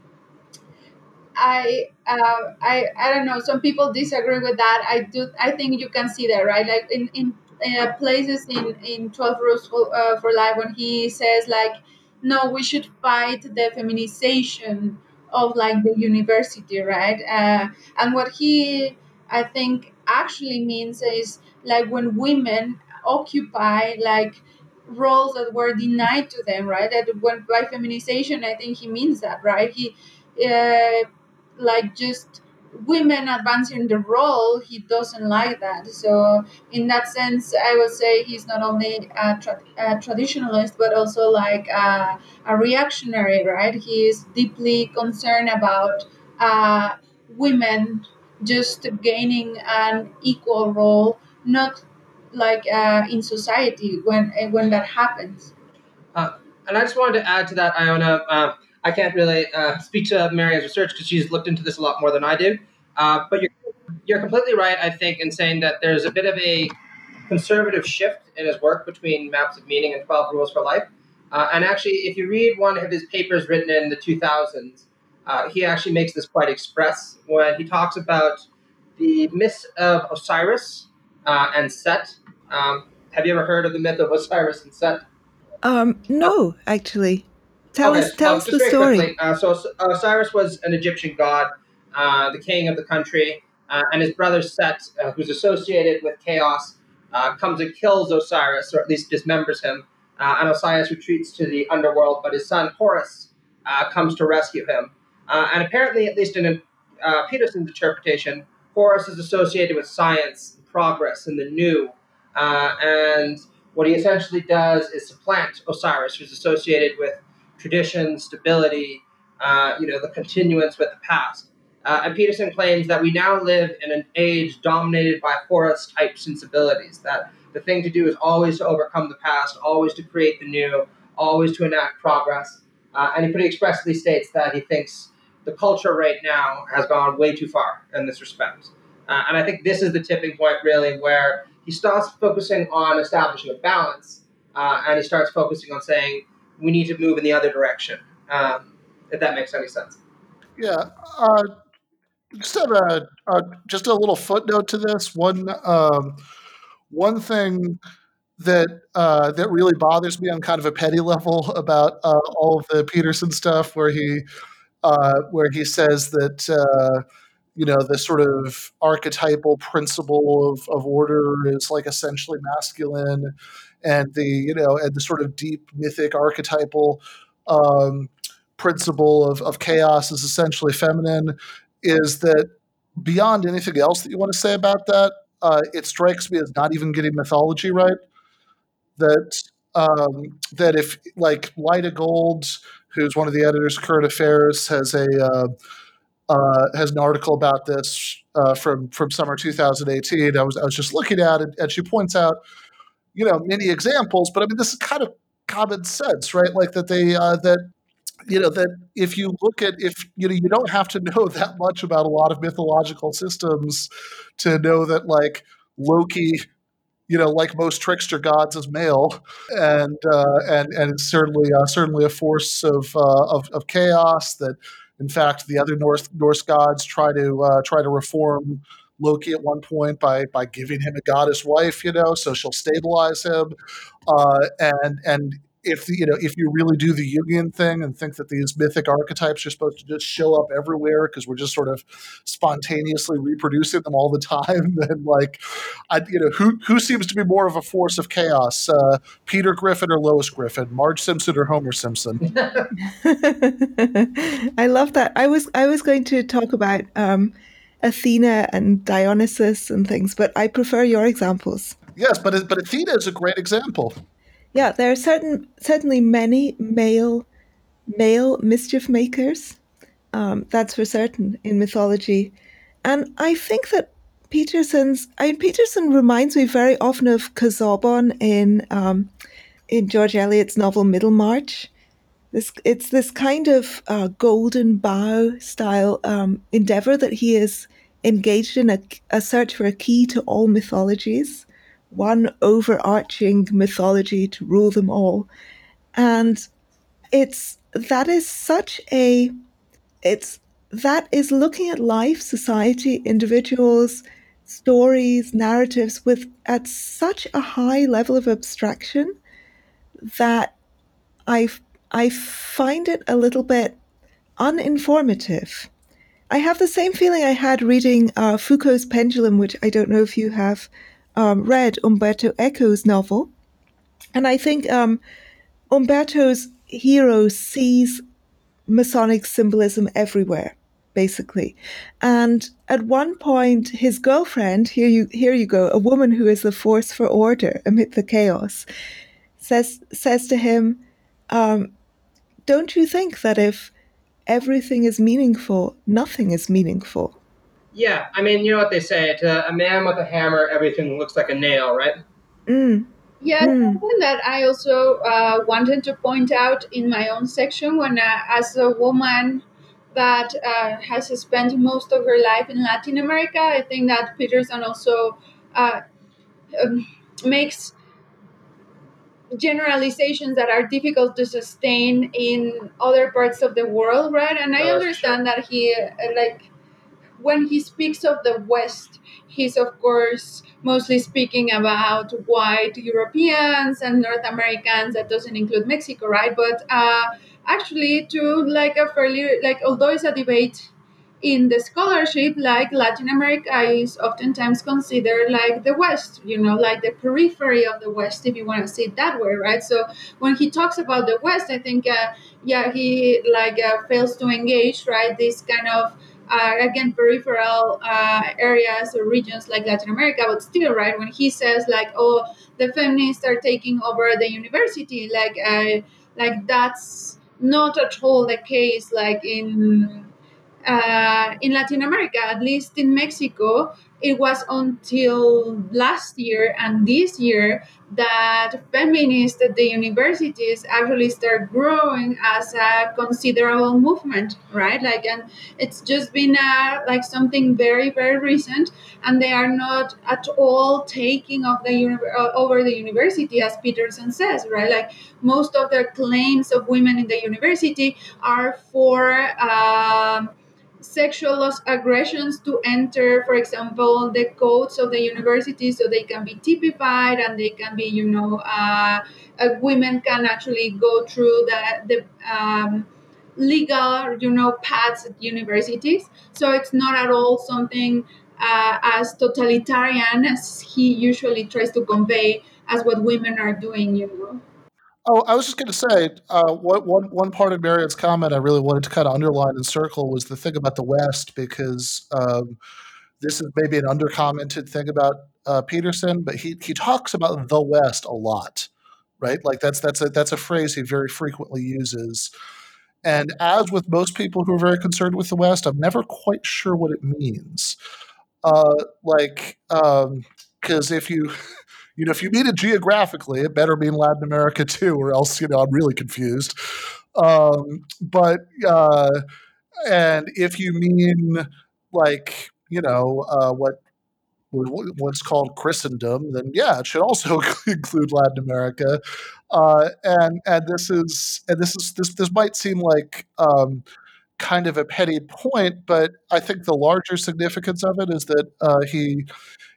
I, uh, I, I don't know. Some people disagree with that. I do. I think you can see that, right? Like in in uh, places in in Twelve Rules for, uh, for Life, when he says like, no, we should fight the feminization of like the university, right? Uh, and what he, I think, actually means is like when women occupy like roles that were denied to them, right? That when by feminization, I think he means that, right? He, uh, like just women advancing the role, he doesn't like that. So in that sense, I would say he's not only a, tra- a traditionalist, but also like a, a, reactionary, right? He is deeply concerned about uh, women just gaining an equal role, not like uh, in society when when that happens. Uh, and I just wanted to add to that, Iona. I can't really uh, speak to Maria's research because she's looked into this a lot more than I do. Uh, but you're, you're completely right, I think, in saying that there's a bit of a conservative shift in his work between Maps of Meaning and 12 Rules for Life. Uh, and actually, if you read one of his papers written in the 2000s, uh, he actually makes this quite express when he talks about the myth of Osiris uh, and Set. Um, have you ever heard of the myth of Osiris and Set? Um, no, actually. Tell okay, us, tell us the story. Uh, so Osiris was an Egyptian god, uh, the king of the country, uh, and his brother Set, uh, who's associated with chaos, uh, comes and kills Osiris, or at least dismembers him. Uh, and Osiris retreats to the underworld, but his son Horus comes to rescue him. and apparently, at least in Peterson's interpretation, Horus is associated with science, progress, and the new. and what he essentially does is supplant Osiris, who's associated with tradition, stability, uh, you know, the continuance with the past. Uh, and Peterson claims that we now live in an age dominated by Horus type sensibilities, that the thing to do is always to overcome the past, always to create the new, always to enact progress. Uh, and he pretty expressly states that he thinks the culture right now has gone way too far in this respect. Uh, and I think this is the tipping point, really, where he starts focusing on establishing a balance uh, and he starts focusing on saying, we need to move in the other direction. Um, if that makes any sense. Yeah. Uh, just have a, just a little footnote to this. One um, one thing that uh, that really bothers me on kind of a petty level about uh, all of the Peterson stuff, where he uh, where he says that uh, you know the sort of archetypal principle of, of order is like essentially masculine and the you know and the sort of deep mythic archetypal um, principle of, of chaos is essentially feminine is that beyond anything else that you want to say about that uh, it strikes me as not even getting mythology right that um, that if like Lyta Gold, who's one of the editors of Current Affairs, has a uh, uh, has an article about this uh, from from summer 2018. I was I was just looking at it, and she points out, you know, many examples. But I mean, this is kind of common sense, right? Like that they uh, that you know that if you look at if you know you don't have to <laughs> know that much about a lot of mythological systems to know that like Loki you know, like most trickster gods, is male, and uh, and and it's certainly uh, certainly a force of, uh, of, of chaos that in fact, the other Norse Norse gods try to uh, try to reform Loki at one point by by giving him a goddess wife, you know, so she'll stabilize him, uh, and and if you know if you really do the Jungian thing and think that these mythic archetypes are supposed to just show up everywhere because we're just sort of spontaneously reproducing them all the <laughs> time, then like, I, you know, who who seems to be more of a force of chaos, uh, Peter Griffin or Lois Griffin, Marge Simpson or Homer Simpson? <laughs> I love that. I was I was going to talk about. Um, Athena and Dionysus and things, but I prefer your examples. Yes, but but Athena is a great example yeah, there are certain certainly many male male mischief makers. Um, that's for certain in mythology, and I think that Peterson's I mean, Peterson reminds me very often of Casaubon in um, in George Eliot's novel Middlemarch. This it's this kind of uh, golden bough style um, endeavor that he is engaged in a, a search for a key to all mythologies one overarching mythology to rule them all. And it's that is such a it's that is looking at life, society, individuals, stories, narratives with at such a high level of abstraction that I I find it a little bit uninformative. I have the same feeling I had reading uh, Foucault's Pendulum, which I don't know if you have um, read Umberto Eco's novel. And I think um, Umberto's hero sees Masonic symbolism everywhere, basically. And at one point, his girlfriend, here you here you go, a woman who is the force for order amid the chaos, says says to him, um, "Don't you think that if everything is meaningful, nothing is meaningful?" Yeah, I mean, you know what they say: to a man with a hammer, everything looks like a nail, right? Mm. Yeah, mm. something that I also uh, wanted to point out in my own section when, uh, as a woman that uh, has spent most of her life in Latin America, I think that Peterson also uh, um, makes generalizations that are difficult to sustain in other parts of the world, right? And I understand that he, uh, like, when he speaks of the West, he's of course mostly speaking about white Europeans and North Americans. That doesn't include Mexico, right? But uh, actually, to like a fairly like although it's a debate in the scholarship, like Latin America is oftentimes considered like the West, you know, like the periphery of the West, if you want to see it that way, right? So when he talks about the West, I think, uh, yeah, he like uh, fails to engage, right? This kind of uh, again peripheral uh, areas or regions like Latin America, but still, right? When he says like, "Oh, the feminists are taking over the university," like, uh, like that's not at all the case. Like in uh, in Latin America, at least in Mexico, it was until last year and this year that feminists at the universities actually start growing as a considerable movement right? Like and it's just been a, like something very very recent and they are not at all taking of the uni- uh, over the university as peterson says right? Like most of their claims of women in the university are for um, sexual aggressions to enter, for example, the codes of the university so they can be typified and they can be, you know, uh, uh, women can actually go through the, the um, legal, you know, paths at universities. So it's not at all something uh, as totalitarian as he usually tries to convey as what women are doing, you know. Oh, I was just going to say, uh, what, one one part of Marion's comment I really wanted to kind of underline and circle was the thing about the West, because um, this is maybe an undercommented thing about uh, Peterson, but he he talks about the West a lot, right? Like that's that's a that's a phrase he very frequently uses. And as with most people who are very concerned with the West, I'm never quite sure what it means. Uh, like, because um, if you <laughs> you know, if you mean it geographically, it better mean Latin America too, or else, you know, I'm really confused. Um, but, uh, and if you mean like, you know, uh, what what's called Christendom, then yeah, it should also <laughs> include Latin America. Uh, and and this is and this is this this might seem like um, kind of a petty point, but I think the larger significance of it is that uh, he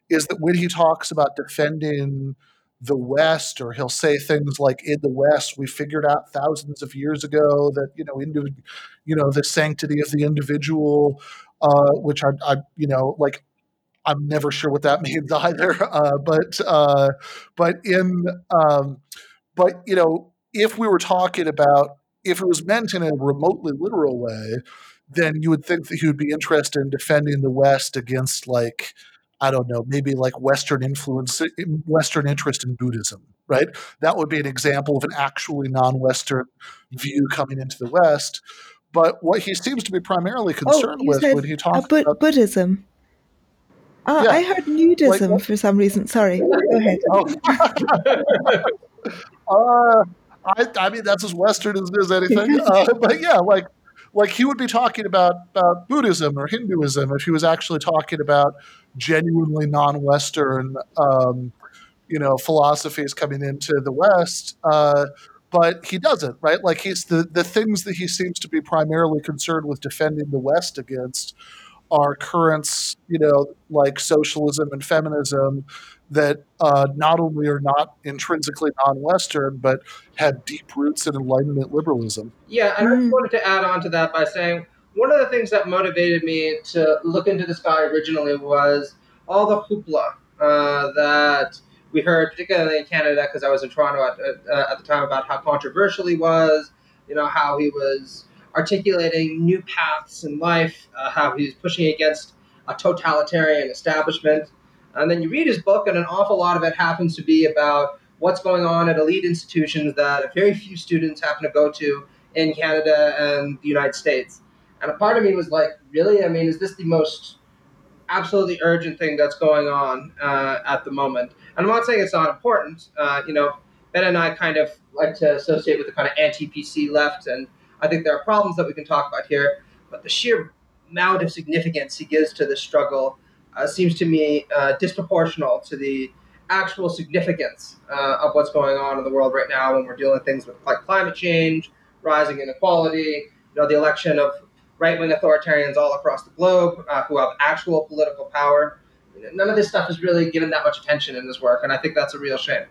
is that when he talks about defending the West, or he'll say things like, "In the West, we figured out thousands of years ago that you know, indiv- you know, the sanctity of the individual," uh, which I, I, you know, like I'm never sure what that <laughs> means either. Uh, but uh, but in um, but you know, if we were talking about if it was meant in a remotely literal way, then you would think that he would be interested in defending the West against like I don't know, maybe like Western influence, Western interest in Buddhism, right? That would be an example of an actually non Western view coming into the West. But what he seems to be primarily oh, concerned oh, with when he talks uh, Bu- about Buddhism. Ah, yeah. I heard nudism like, for some reason. Sorry, go <laughs> ahead. Oh. <laughs> uh, I, I mean, that's as Western as, as anything. <laughs> Uh, but yeah, like like he would be talking about, about Buddhism or Hinduism if he was actually talking about genuinely non-Western, um, you know, philosophies coming into the West. Uh, but he doesn't, right? Like he's the the things that he seems to be primarily concerned with defending the West against are currents, you know, like socialism and feminism that uh, not only are not intrinsically non-Western, but have deep roots in Enlightenment liberalism. Yeah, and I just wanted to add on to that by saying one of the things that motivated me to look into this guy originally was all the hoopla uh, that we heard, particularly in Canada, because I was in Toronto at, uh, at the time, about how controversial he was, you know, how he was articulating new paths in life, uh, how was pushing against a totalitarian establishment. And then you read his book, and an awful lot of it happens to be about what's going on at elite institutions that very few students happen to go to in Canada and the United States. And a part of me was like, really? I mean, is this the most absolutely urgent thing that's going on uh, at the moment? And I'm not saying it's not important. Uh, you know, Ben and I kind of like to associate with the kind of anti-PC left, and I think there are problems that we can talk about here. But the sheer amount of significance he gives to this struggle uh, seems to me uh, disproportional to the actual significance uh, of what's going on in the world right now when we're dealing with things with like climate change, rising inequality, you know, the election of right-wing authoritarians all across the globe uh, who have actual political power. None of this stuff is really given that much attention in this work, and I think that's a real shame.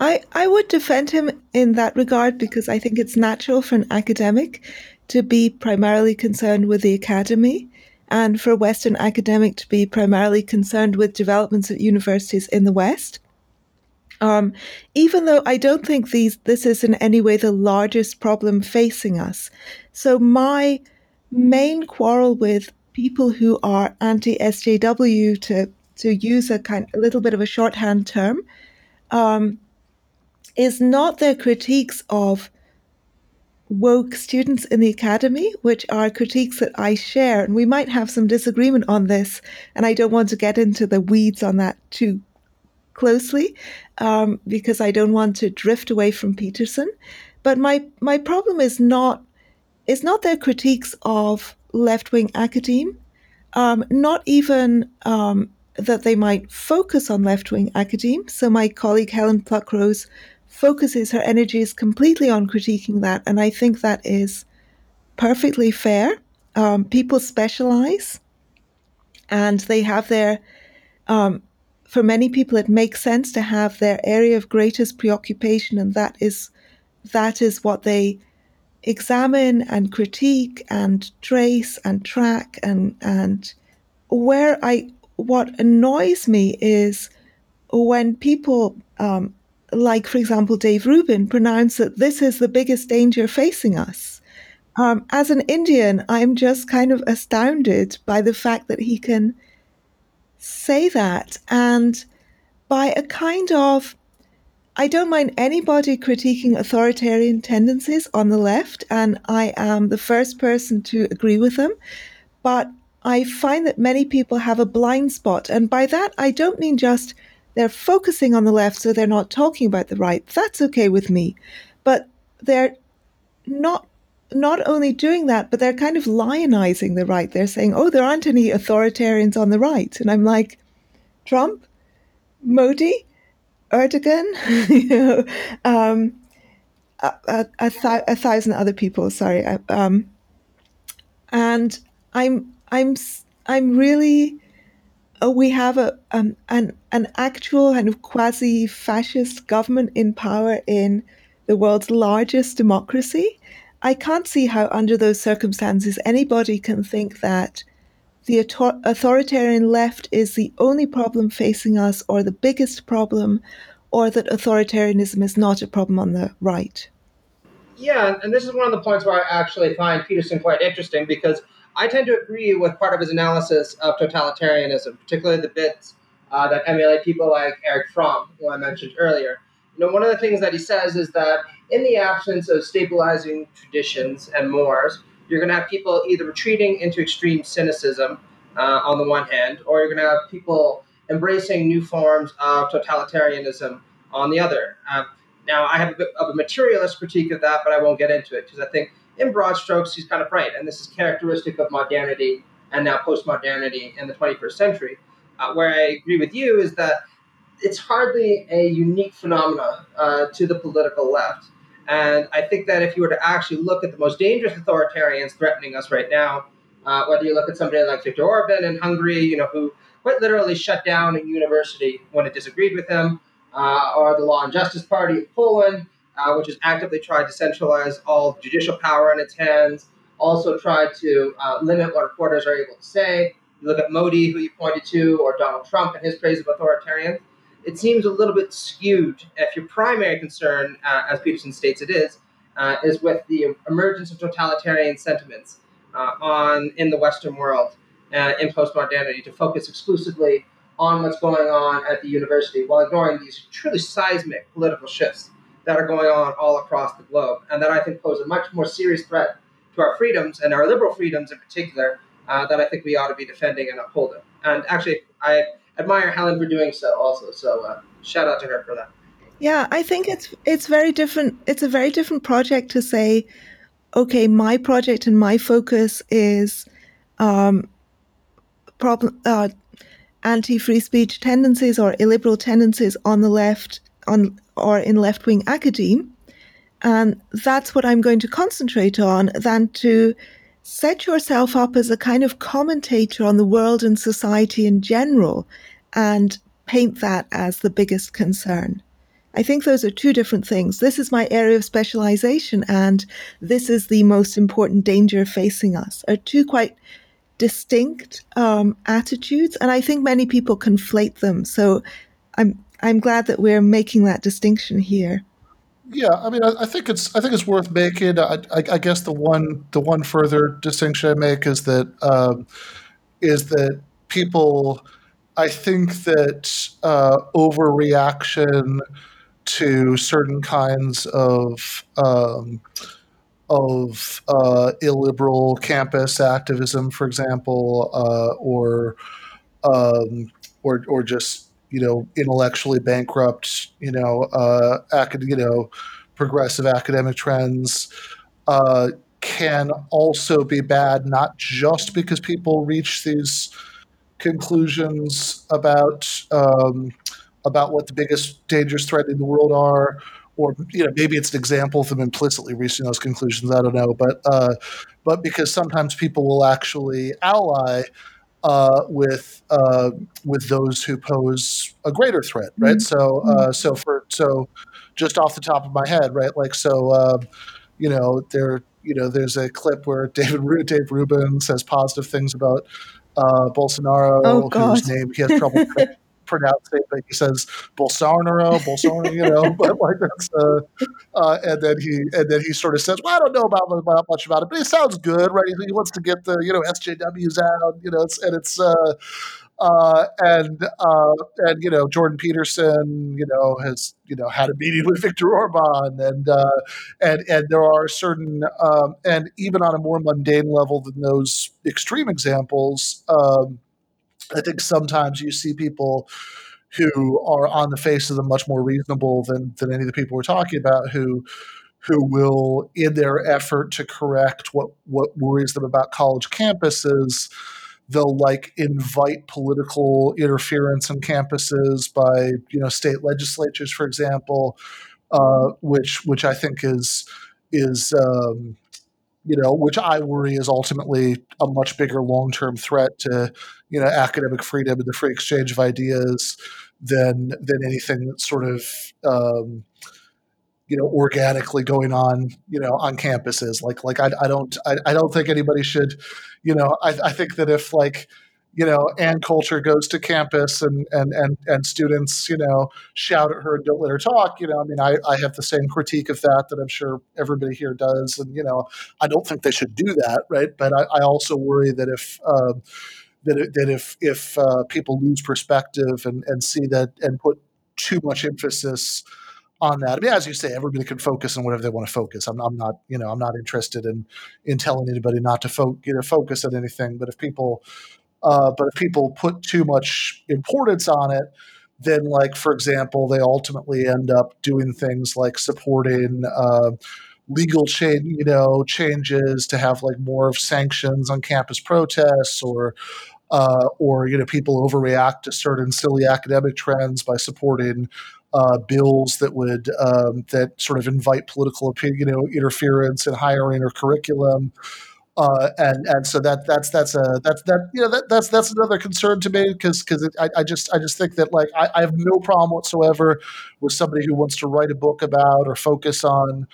I, I would defend him in that regard because I think it's natural for an academic to be primarily concerned with the academy and for a Western academic to be primarily concerned with developments at universities in the West. Um, even though I don't think these this is in any way the largest problem facing us. So my main quarrel with people who are anti SJW to to use a kind a little bit of a shorthand term um, is not their critiques of woke students in the academy, which are critiques that I share. And we might have some disagreement on this, and I don't want to get into the weeds on that too closely um, because I don't want to drift away from Peterson. But my my problem is not is not their critiques of left wing academe, um, not even um, that they might focus on left wing academe. So my colleague Helen Pluckrose focuses her energies completely on critiquing that. And I think that is perfectly fair. Um, people specialize and they have their, um, for many people, it makes sense to have their area of greatest preoccupation, and that is that is what they examine and critique and trace and track and and where I what annoys me is when people um, like, for example, Dave Rubin, pronounced that this is the biggest danger facing us. Um, as an Indian, I'm just kind of astounded by the fact that he can say that and by a kind of I don't mind anybody critiquing authoritarian tendencies on the left, and I am the first person to agree with them. But I find that many people have a blind spot. And by that, I don't mean just they're focusing on the left, so they're not talking about the right. That's okay with me. But they're not not only doing that, but they're kind of lionizing the right. They're saying, oh, there aren't any authoritarians on the right. And I'm like, Trump, Modi, Erdogan, <laughs> you know, um, a, a, th- a, thousand other people. Sorry, um, and I'm I'm I'm really uh, we have a um, an an actual kind of quasi fascist government in power in the world's largest democracy. I can't see how, under those circumstances, anybody can think that the author- authoritarian left is the only problem facing us, or the biggest problem, or that authoritarianism is not a problem on the right. Yeah, and this is one of the points where I actually find Peterson quite interesting because I tend to agree with part of his analysis of totalitarianism, particularly the bits uh, that emulate people like Erich Fromm, who I mentioned earlier. You know, one of the things that he says is that in the absence of stabilizing traditions and mores, you're going to have people either retreating into extreme cynicism uh, on the one hand, or you're going to have people embracing new forms of totalitarianism on the other. Uh, now, I have a bit of a materialist critique of that, but I won't get into it because I think in broad strokes, he's kind of right. And this is characteristic of modernity and now postmodernity in the 21st century. Uh, where I agree with you is that it's hardly a unique phenomenon uh, to the political left. And I think that if you were to actually look at the most dangerous authoritarians threatening us right now, uh, whether you look at somebody like Viktor Orban in Hungary, you know, who quite literally shut down a university when it disagreed with him, uh, or the Law and Justice Party of Poland, uh, which has actively tried to centralize all judicial power in its hands, also tried to uh, limit what reporters are able to say. You look at Modi, who you pointed to, or Donald Trump and his praise of authoritarians it seems a little bit skewed if your primary concern, uh, as Peterson states it is, uh, is with the emergence of totalitarian sentiments uh, on in the Western world uh, in postmodernity to focus exclusively on what's going on at the university while ignoring these truly seismic political shifts that are going on all across the globe and that I think pose a much more serious threat to our freedoms and our liberal freedoms in particular uh, that I think we ought to be defending and upholding. And actually, I admire Helen for doing so also. So uh, shout out to her for that. Yeah, I think it's it's very different. It's a very different project to say, okay, my project and my focus is um, problem uh, anti-free speech tendencies or illiberal tendencies on the left on or in left-wing academe, and that's what I'm going to concentrate on. Than to set yourself up as a kind of commentator on the world and society in general and paint that as the biggest concern. I think those are two different things. This is my area of specialization, and this is the most important danger facing us, are two quite distinct um, attitudes, and I think many people conflate them. So I'm I'm glad that we're making that distinction here. Yeah, I mean, I, I, think it's I think it's worth making. I, I, I, guess the one the one further distinction I make is that um, is that people, I think that uh, overreaction to certain kinds of um, of uh, illiberal campus activism, for example, uh, or um, or or just you know, intellectually bankrupt, you know, uh, acad- you know, progressive academic trends uh, can also be bad, not just because people reach these conclusions about um, about what the biggest dangers threatening the world are, or you know, maybe it's an example of them implicitly reaching those conclusions. I don't know, but uh, but because sometimes people will actually ally uh, with uh, with those who pose a greater threat, right? Mm-hmm. So, uh, mm-hmm. so for so, just off the top of my head, right? Like, so, um, you know, there, you know, there's a clip where <laughs> David Dave Rubin says positive things about uh, Bolsonaro, oh, whose name he has trouble <laughs> pronounce it, but he says Bolsonaro, Bolsonaro, you know, <laughs> but like that's, uh, uh, and then he, and then he sort of says, well, I don't know about, about much about it, but it sounds good, right? He, wants to get the, you know, SJWs out, you know, it's, and it's, uh, uh, and uh, and you know Jordan Peterson, you know, has you know had a meeting with Viktor Orban, and uh, and and there are certain um, and even on a more mundane level than those extreme examples, um, I think sometimes you see people who are on the face of them much more reasonable than than any of the people we're talking about who who will in their effort to correct what what worries them about college campuses they'll like invite political interference on campuses by you know state legislatures for example uh, which which I think is is um, you know, which I worry is ultimately a much bigger long term threat to, you know, academic freedom and the free exchange of ideas than than anything that's sort of um, you know organically going on you know on campuses. Like like I, I don't I, I don't think anybody should you know I, I think that if like you know, Ann Coulter goes to campus and, and, and, and students, you know, shout at her and don't let her talk. You know, I mean, I, I have the same critique of that that I'm sure everybody here does. And, you know, I don't think they should do that. Right. But I, I also worry that if, uh, that, that if, if uh, people lose perspective and, and see that and put too much emphasis on that. I mean, as you say, everybody can focus on whatever they want to focus. I'm, I'm not, you know, I'm not interested in in telling anybody not to fo- you know, focus on anything. But if people uh, but if people put too much importance on it, then, like for example, they ultimately end up doing things like supporting uh, legal change, you know, changes to have like more of sanctions on campus protests, or uh, or you know, people overreact to certain silly academic trends by supporting uh, bills that would um, that sort of invite political opinion, you know, interference in hiring or curriculum. Uh, and and so that that's that's a that's that you know that that's that's another concern to me because because I, I just I just think that like I, I have no problem whatsoever with somebody who wants to write a book about or focus on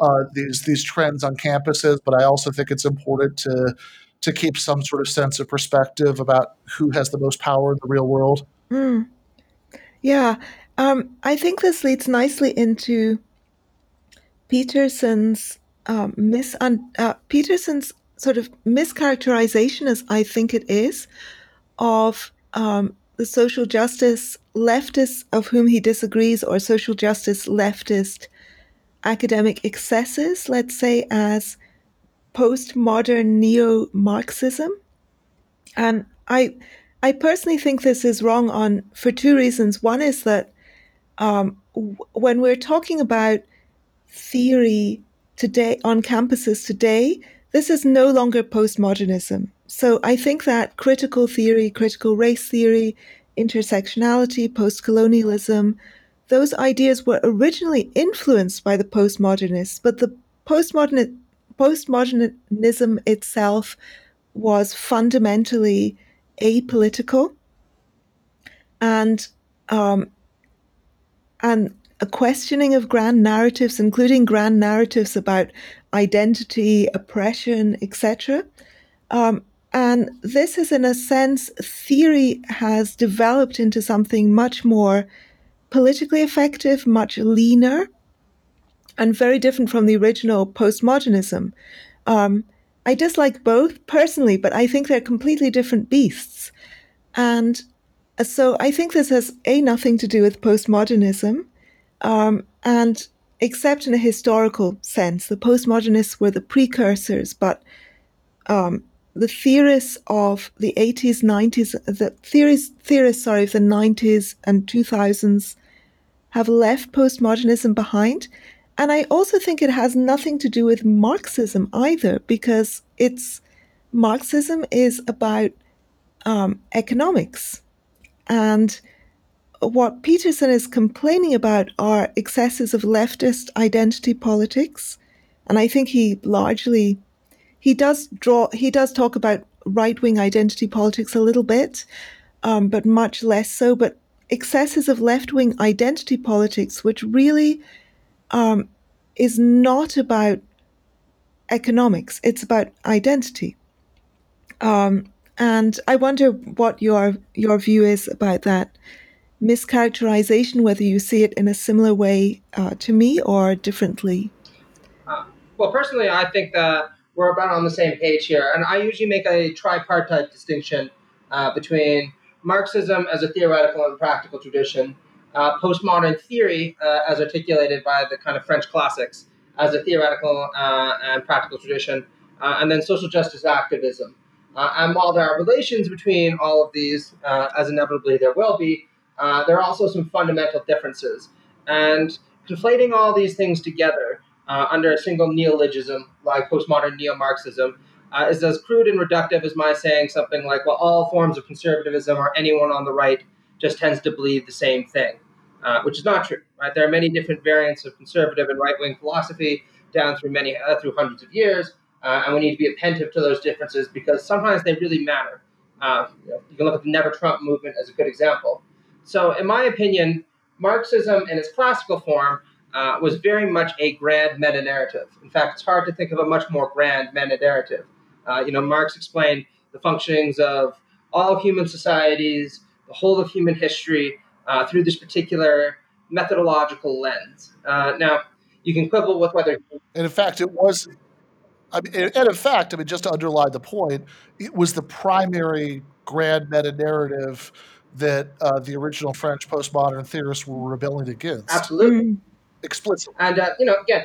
uh, these these trends on campuses, but I also think it's important to to keep some sort of sense of perspective about who has the most power in the real world. Mm. Yeah, um, I think this leads nicely into Peterson's um, mis- uh, Peterson's sort of mischaracterization, as I think it is, of um, the social justice leftists of whom he disagrees, or social justice leftist academic excesses, let's say, as postmodern neo Marxism. And I, I personally think this is wrong on for two reasons. One is that um, w- when we're talking about theory today on campuses today, this is no longer postmodernism. So I think that critical theory, critical race theory, intersectionality, postcolonialism, those ideas were originally influenced by the postmodernists, but the postmodern, postmodernism itself was fundamentally apolitical and um, and a questioning of grand narratives, including grand narratives about identity, oppression, etc. Um, and this is, in a sense, theory has developed into something much more politically effective, much leaner, and very different from the original postmodernism. Um, I dislike both personally, but I think they're completely different beasts. And so I think this has a nothing to do with postmodernism, um, and except in a historical sense, the postmodernists were the precursors, but um, the theorists of the 80s, 90s, the theories, theorists, sorry, of the 90s and 2000s have left postmodernism behind. And I also think it has nothing to do with Marxism either, because it's Marxism is about um, economics. And what Peterson is complaining about are excesses of leftist identity politics. And I think he largely he does draw he does talk about right wing identity politics a little bit, um, but much less so. But excesses of left wing identity politics, which really um, is not about economics, it's about identity. Um, and I wonder what your your view is about that mischaracterization, whether you see it in a similar way uh, to me or differently. Uh, well, personally, I think that we're about on the same page here, and I usually make a tripartite distinction uh, between Marxism as a theoretical and practical tradition, uh, postmodern theory uh, as articulated by the kind of French classics as a theoretical uh, and practical tradition, and then social justice activism. And while there are relations between all of these, as inevitably there will be, there are also some fundamental differences. And conflating all these things together under a single neologism like postmodern neo Marxism uh, is as crude and reductive as my saying something like, well, all forms of conservatism or anyone on the right just tends to believe the same thing, uh, which is not true. Right? There are many different variants of conservative and right wing philosophy down through many uh, through hundreds of years, uh, and we need to be attentive to those differences because sometimes they really matter. Uh, you can look at the Never Trump movement as a good example. So, in my opinion, Marxism in its classical form uh, was very much a grand meta narrative. In fact, it's hard to think of a much more grand meta narrative. Uh, you know, Marx explained the functionings of all human societies, the whole of human history, uh, through this particular methodological lens. Uh, now, you can quibble with whether. And in fact, it was. I mean, and in fact, I mean, just to underline the point, it was the primary grand meta narrative that uh, the original French postmodern theorists were rebelling against. Absolutely. Explicitly. And, uh, you know, again,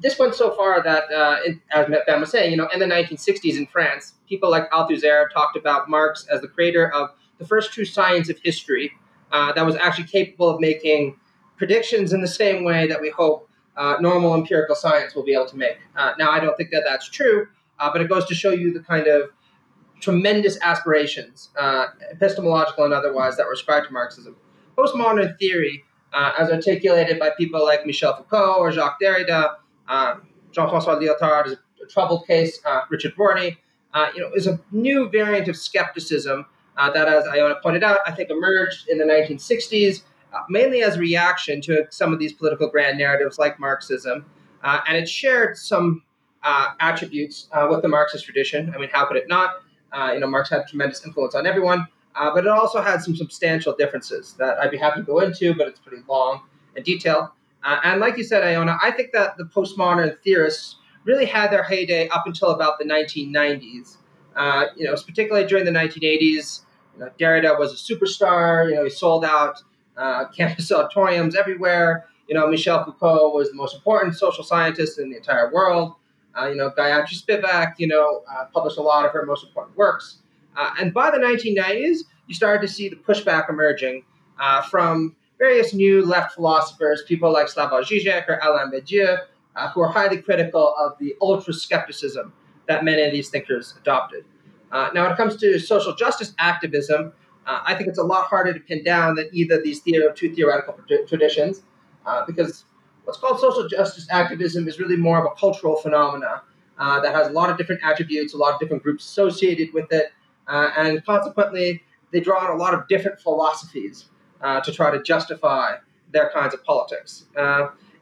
this went so far that, uh, it, as Ben was saying, you know, in the 1960s in France, people like Althusser talked about Marx as the creator of the first true science of history uh, that was actually capable of making predictions in the same way that we hope uh, normal empirical science will be able to make. Uh, now, I don't think that that's true, uh, but it goes to show you the kind of tremendous aspirations, uh, epistemological and otherwise, that were ascribed to Marxism. Postmodern theory uh, as articulated by people like Michel Foucault or Jacques Derrida, um, Jean-François Lyotard is a troubled case, uh, Richard Rorty, uh, you know, is a new variant of skepticism uh, that, as Iona pointed out, I think emerged in the 1960s, uh, mainly as a reaction to some of these political grand narratives like Marxism. And it shared some attributes with the Marxist tradition. I mean, how could it not? You know, Marx had tremendous influence on everyone, but it also had some substantial differences that I'd be happy to go into, but it's pretty long and detailed. and like you said, Iona, I think that the postmodern theorists really had their heyday up until about the 1990s. Uh, you know, particularly during the 1980s, you know, Derrida was a superstar. You know, he sold out uh, campus <laughs> auditoriums everywhere. You know, Michel Foucault was the most important social scientist in the entire world. Uh, you know, Gayatri Spivak, you know, uh, published a lot of her most important works. Uh, and by the 1990s, you started to see the pushback emerging uh, from various new left philosophers, people like Slavoj Žižek or Alain Badiou, who are highly critical of the ultra skepticism that many of these thinkers adopted. Uh, now, when it comes to social justice activism, uh, I think it's a lot harder to pin down than either these two theoretical traditions, uh, because what's called social justice activism is really more of a cultural phenomena uh, that has a lot of different attributes, a lot of different groups associated with it, uh, and consequently, they draw on a lot of different philosophies uh, to try to justify their kinds of politics.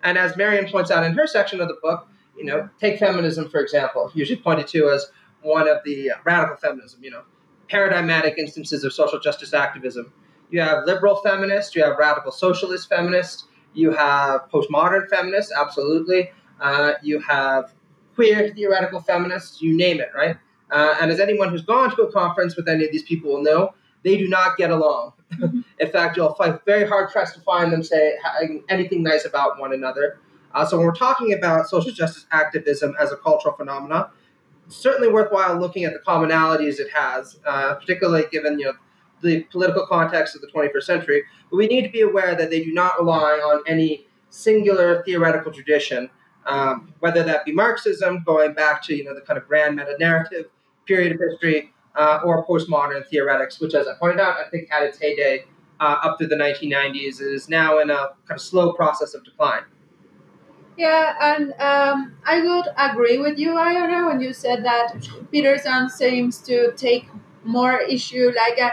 and as Marion points out in her section of the book, you know, take feminism for example, usually pointed to as one of the uh, radical feminism, you know, paradigmatic instances of social justice activism. You have liberal feminists, you have radical socialist feminists, you have postmodern feminists, absolutely. Uh, you have queer theoretical feminists, you name it, right? Uh, and as anyone who's gone to a conference with any of these people will know, they do not get along. Mm-hmm. <laughs> In fact, you'll find very hard pressed to find them say anything nice about one another. Uh, so when we're talking about social justice activism as a cultural phenomenon, certainly worthwhile looking at the commonalities it has, uh, particularly given you know the political context of the 21st century. But we need to be aware that they do not rely on any singular theoretical tradition, um, whether that be Marxism, going back to you know the kind of grand meta narrative period of history, uh, or postmodern theoretics, which, as I pointed out, I think had its heyday uh, up through the 1990s. It is now in a kind of slow process of decline. Yeah, and um, I would agree with you, Iona, when you said that Peterson seems to take more issue, like uh,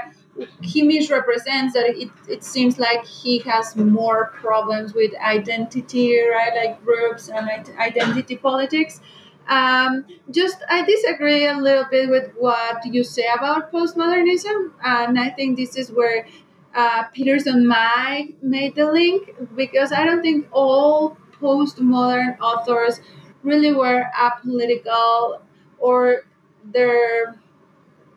he misrepresents that it, it seems like he has more problems with identity, right, like groups and identity politics. Um, just I disagree a little bit with what you say about postmodernism, and I think this is where uh, Peterson might made the link because I don't think all postmodern authors really were apolitical or their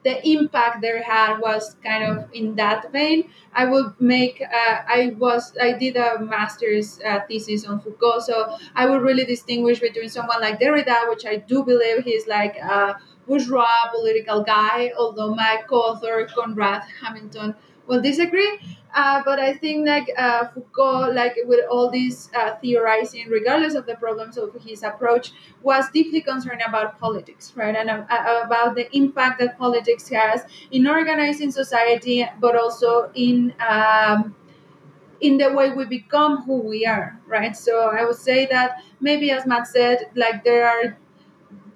the impact they had was kind of in that vein. I would make, uh, I was, I did a master's uh, thesis on Foucault, so I would really distinguish between someone like Derrida, which I do believe he's like a bourgeois political guy, although my co-author Conrad Hamilton will disagree. Uh, but I think like uh, Foucault, like with all this uh, theorizing, regardless of the problems of his approach, was deeply concerned about politics, right, and uh, uh, about the impact that politics has in organizing society, but also in um, in the way we become who we are, right. So I would say that maybe, as Matt said, like there are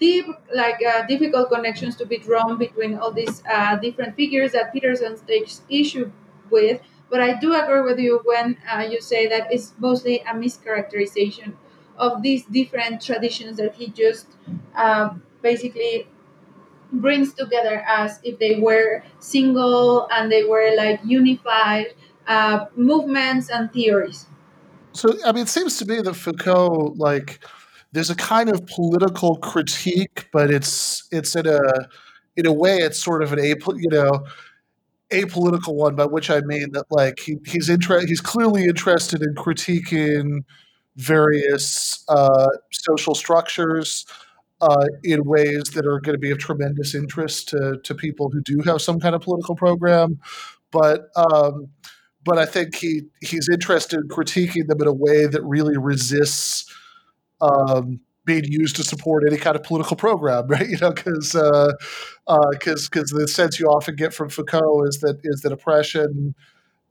deep, like uh, difficult connections to be drawn between all these different figures that Peterson takes issue with but I do agree with you when uh, you say that it's mostly a mischaracterization of these different traditions that he just uh, basically brings together as if they were single and they were like unified uh, movements and theories. So, I mean, it seems to me that Foucault, like, there's a kind of political critique, but it's it's in a in a way it's sort of an you know apolitical one, by which I mean that like he, he's inter- he's clearly interested in critiquing various uh, social structures uh, in ways that are going to be of tremendous interest to, to people who do have some kind of political program. But um, but I think he he's interested in critiquing them in a way that really resists um, being used to support any kind of political program, <laughs> right? You know, because because uh, because uh, the sense you often get from Foucault is that is that oppression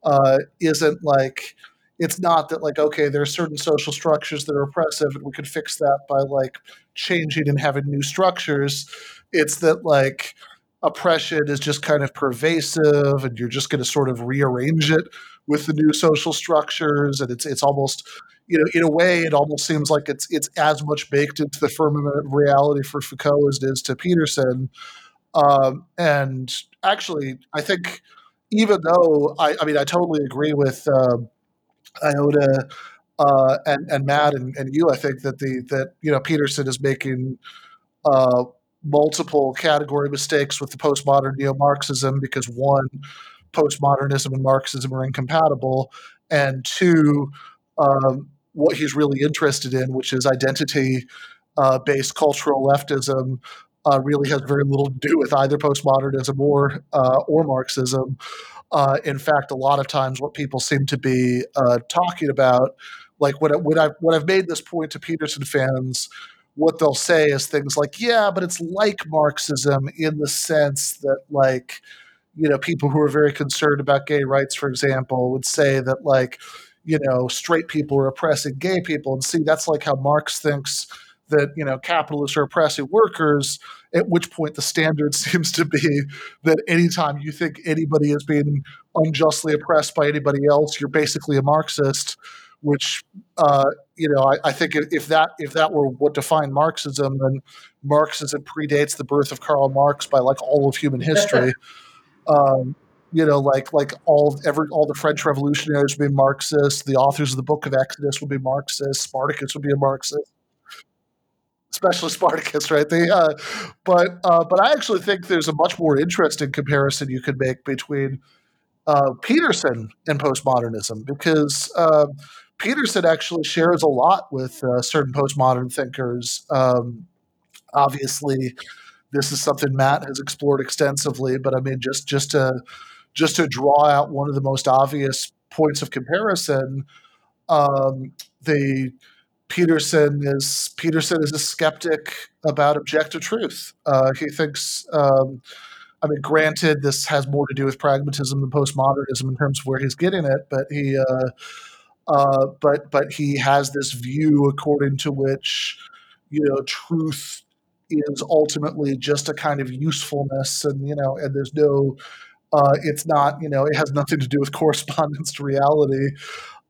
uh, isn't like it's not that like okay there are certain social structures that are oppressive and we could fix that by like changing and having new structures it's that like oppression is just kind of pervasive and you're just going to sort of rearrange it with the new social structures and it's it's almost you know in a way it almost seems like it's it's as much baked into the firmament of reality for Foucault as it is to Peterson. Um, and actually I think even though I, I mean I totally agree with um, Iona uh, and and Matt and, and you I think that the that you know Peterson is making uh, multiple category mistakes with the postmodern neo Marxism because one, postmodernism and Marxism are incompatible, and two, um, what he's really interested in, which is identity uh, based cultural leftism. Uh, really has very little to do with either postmodernism or uh, or Marxism. Uh, in fact, a lot of times, what people seem to be uh, talking about, like when, when I've, when I've made this point to Peterson fans, what they'll say is things like, yeah, but it's like Marxism in the sense that, like, you know, people who are very concerned about gay rights, for example, would say that, like, you know, straight people are oppressing gay people. And see, that's like how Marx thinks that, you know, capitalists are oppressing workers, at which point the standard <laughs> seems to be that anytime you think anybody is being unjustly oppressed by anybody else, you're basically a Marxist which uh, you know I, I, think if that if that were what defined Marxism, then Marxism predates the birth of Karl Marx by like all of human history. <laughs> um, you know, like like all every all the French revolutionaries would be Marxist. The authors of the Book of Exodus would be Marxist. Spartacus would be a Marxist, especially Spartacus, right? They, uh, but uh, but I actually think there's a much more interesting comparison you could make between uh, Peterson and postmodernism because uh, Peterson actually shares a lot with uh, certain postmodern thinkers. Um, obviously, this is something Matt has explored extensively, but I mean, just just to just to draw out one of the most obvious points of comparison, um, the Peterson is Peterson is a skeptic about objective truth. Uh, he thinks. Um, I mean, granted, this has more to do with pragmatism than postmodernism in terms of where he's getting it, but he uh, uh, but but he has this view according to which you know truth is ultimately just a kind of usefulness, and you know, and there's no, uh, it's not you know, it has nothing to do with <laughs> correspondence to reality.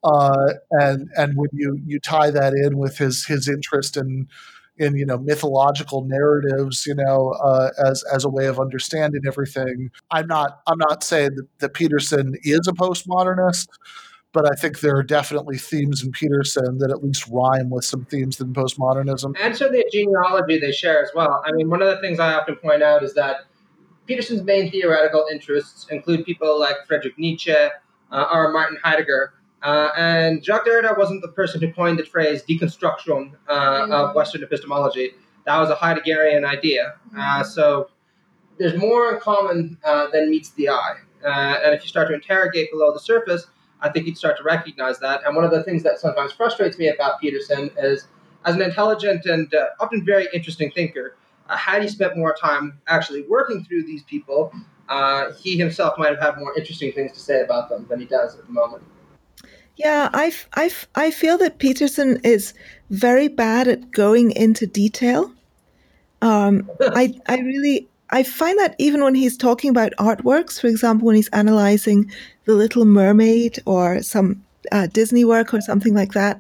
Uh, and and when you you tie that in with his his interest in in you know mythological narratives you know uh, as as a way of understanding everything i'm not i'm not saying that, that peterson is a postmodernist but I think there are definitely themes in Peterson that at least rhyme with some themes in postmodernism. And so the genealogy they share as well. I mean, one of the things I often point out is that Peterson's main theoretical interests include people like Friedrich Nietzsche uh, or Martin Heidegger. Uh, and Jacques Derrida wasn't the person who coined the phrase deconstruction uh, mm-hmm. of Western epistemology. That was a Heideggerian idea. Uh, mm-hmm. so there's more in common uh, than meets the eye. Uh, and if you start to interrogate below the surface, I think you'd start to recognize that. And one of the things that sometimes frustrates me about Peterson is, as an intelligent and uh, often very interesting thinker, uh, had he spent more time actually working through these people, uh, he himself might have had more interesting things to say about them than he does at the moment. Yeah, I, I, I feel that Peterson is very bad at going into detail. Um, <laughs> I, I really I find that even when he's talking about artworks, for example, when he's analyzing The Little Mermaid or some uh, Disney work or something like that,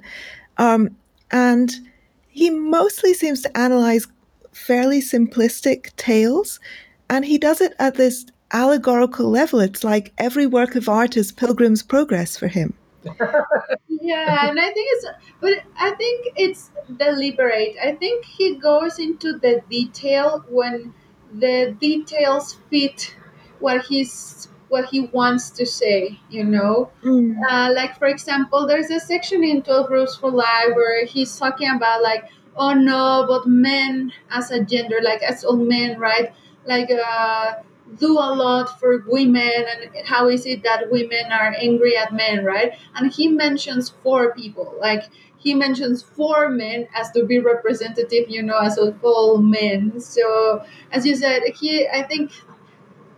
um, and he mostly seems to analyze fairly simplistic tales, and he does it at this allegorical level. It's like every work of art is Pilgrim's Progress for him. <laughs> yeah, and I think it's, but I think it's deliberate. I think he goes into the detail when the details fit what he's what he wants to say you know mm. uh, like for example there's a section in 12 rules for life where he's talking about like oh no but men as a gender like as all men right like uh, do a lot for women and how is it that women are angry at men right and he mentions four people like he mentions four men as to be representative, you know, as of all men. So as you said, he I think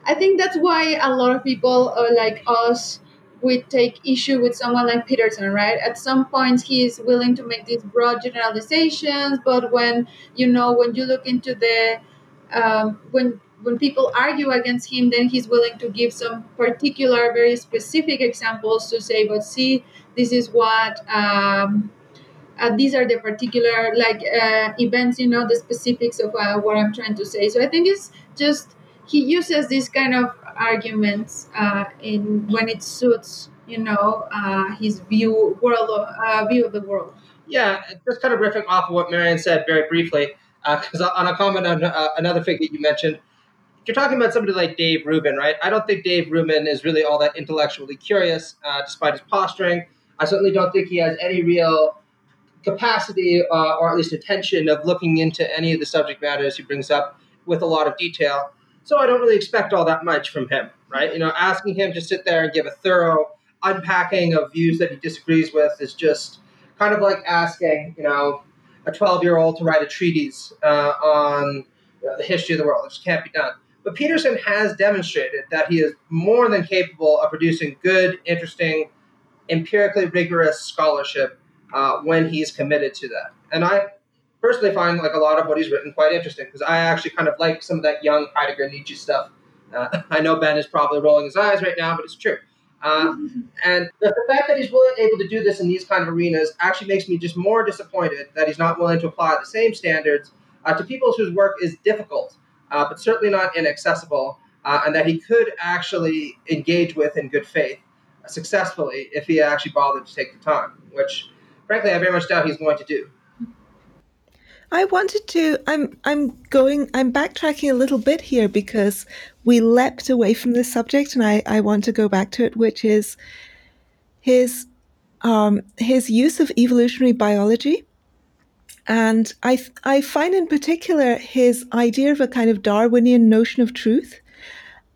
I think that's why a lot of people uh, like us we take issue with someone like Peterson, right? At some points, he is willing to make these broad generalizations, but when you know, when you look into the um, when when people argue against him, then he's willing to give some particular, very specific examples to say, but see, this is what. Um, uh, these are the particular like uh, events you know the specifics of uh, what i'm trying to say so i think it's just he uses this kind of arguments uh, in when it suits you know uh, his view world of, uh, view of the world. Yeah, just kind of riffing off of what Marion said very briefly, because uh, on a comment on uh, another figure you mentioned, you're talking about somebody like Dave Rubin, right? I don't think Dave Rubin is really all that intellectually curious, uh, despite his posturing. I certainly don't think he has any real capacity or at least intention of looking into any of the subject matters he brings up with a lot of detail. So I don't really expect all that much from him, right? You know, asking him to sit there and give a thorough unpacking of views that he disagrees with is just kind of like asking, you know, a 12 year old to write a treatise uh, on you know, the history of the world. It just can't be done. But Peterson has demonstrated that he is more than capable of producing good, interesting, empirically rigorous scholarship uh, when he's committed to that. And I personally find like a lot of what he's written quite interesting because I actually kind of like some of that young Heidegger Nietzsche stuff. Uh, <laughs> I know Ben is probably rolling his eyes right now, but it's true. Uh, <laughs> and the, the, fact that he's willing able to do this in these kind of arenas actually makes me just more disappointed that he's not willing to apply the same standards uh, to people whose work is difficult, uh, but certainly not inaccessible, uh, and that he could actually engage with in good faith successfully if he actually bothered to take the time, which frankly I very much doubt he's going to do. I wanted to I'm I'm going I'm backtracking a little bit here because we leapt away from this subject and I, I want to go back to it, which is his um, his use of evolutionary biology. And I I find in particular his idea of a kind of Darwinian notion of truth.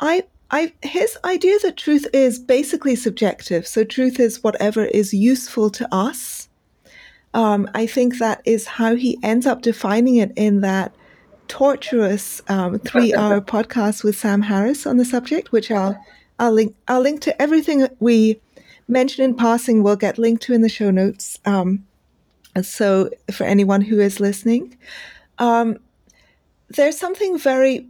I I, his idea that truth is basically subjective. So truth is whatever is useful to us um, I think that is how he ends up defining it in that torturous um, three-hour <laughs> podcast with Sam Harris on the subject, which I'll I'll link I'll link to everything we mention in passing. We'll get linked to in the show notes. Um, so for anyone who is listening, um, there's something very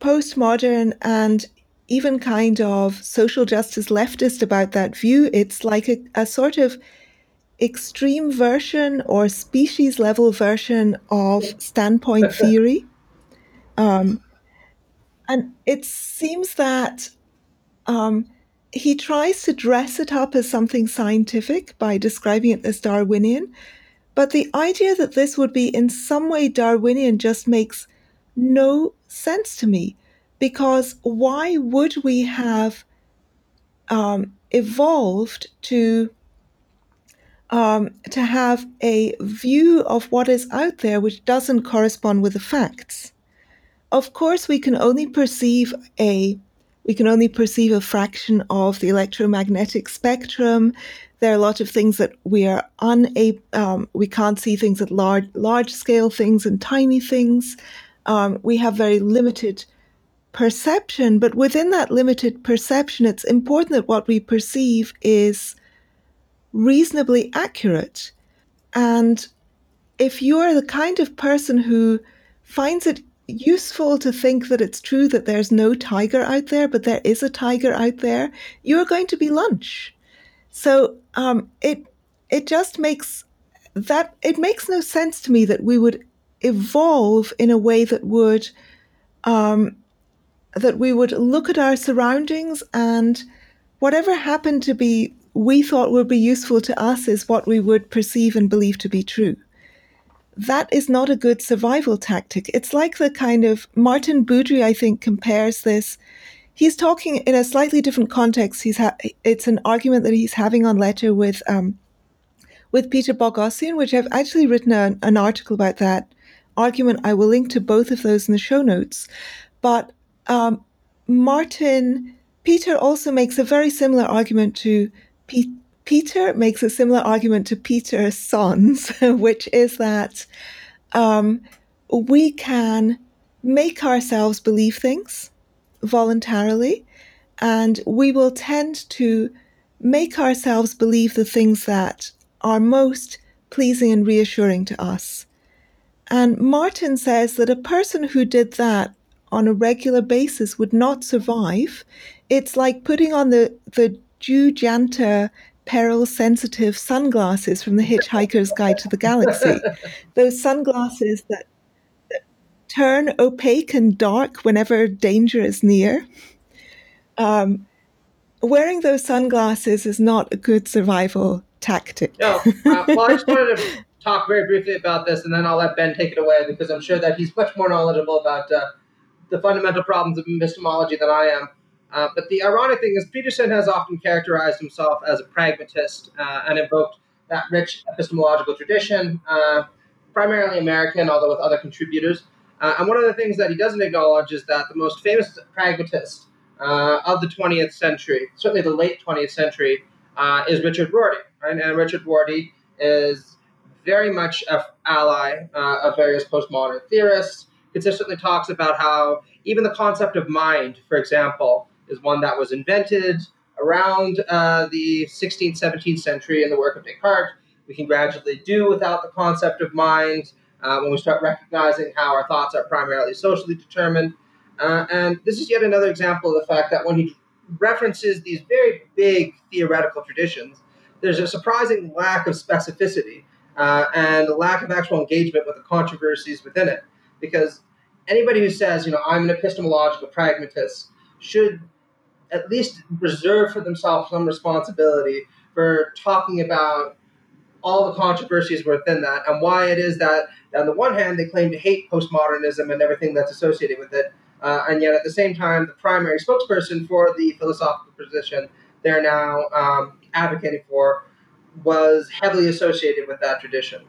postmodern and even kind of social justice leftist about that view. It's like a, a sort of extreme version or species level version of standpoint theory. Um, and it seems that um, he tries to dress it up as something scientific by describing it as Darwinian. But the idea that this would be in some way Darwinian just makes no sense to me. Because why would we have um, evolved to um, to have a view of what is out there which doesn't correspond with the facts. Of course, we can only perceive a we can only perceive a fraction of the electromagnetic spectrum. There are a lot of things that we are unable, um, we can't see things at large, large scale things and tiny things. Um, we have very limited perception, but within that limited perception, it's important that what we perceive is reasonably accurate. And if you're the kind of person who finds it useful to think that it's true that there's no tiger out there, but there is a tiger out there, you're going to be lunch. So um, it it just makes that it makes no sense to me that we would evolve in a way that would um, that we would look at our surroundings and whatever happened to be we thought would be useful to us is what we would perceive and believe to be true. That is not a good survival tactic. It's like the kind of Maarten Boudry, I think, compares this. He's talking in a slightly different context. He's ha- it's an argument that he's having on letter with um, with Peter Boghossian, which I've actually written a, an article about that argument. I will link to both of those in the show notes. But um, Maarten Peter also makes a very similar argument to P- Peter makes a similar argument to Peterson's, <laughs> which is that um, we can make ourselves believe things voluntarily, and we will tend to make ourselves believe the things that are most pleasing and reassuring to us. And Maarten says that a person who did that on a regular basis would not survive. It's like putting on the, the Joo Janta peril sensitive sunglasses from the Hitchhiker's Guide to the Galaxy. <laughs> Those sunglasses that, that, turn opaque and dark whenever danger is near. Um, wearing those sunglasses is not a good survival tactic. No, uh, well, I just wanted to <laughs> talk very briefly about this, and then I'll let Ben take it away because I'm sure that he's much more knowledgeable about uh, the fundamental problems of epistemology than I am. Uh, but the ironic thing is, Peterson has often characterized himself as a pragmatist uh, and invoked that rich epistemological tradition, uh, primarily American, although with other contributors. Uh, and one of the things that he doesn't acknowledge is that the most famous pragmatist uh, of the 20th century, certainly the late 20th century, is Richard Rorty. Right? And Richard Rorty is very much an ally of various postmodern theorists. Consistently talks about how even the concept of mind, for example, is one that was invented around uh, the 16th, 17th century in the work of Descartes. We can gradually do without the concept of mind uh, when we start recognizing how our thoughts are primarily socially determined. Uh, and this is yet another example of the fact that when he references these very big theoretical traditions, there's a surprising lack of specificity uh, and a lack of actual engagement with the controversies within it. Because anybody who says, you know, I'm an epistemological pragmatist should at least reserve for themselves some responsibility for talking about all the controversies within that and why it is that, on the one hand, they claim to hate postmodernism and everything that's associated with it, uh, and yet at the same time, the primary spokesperson for the philosophical position they're now um, advocating for was heavily associated with that tradition.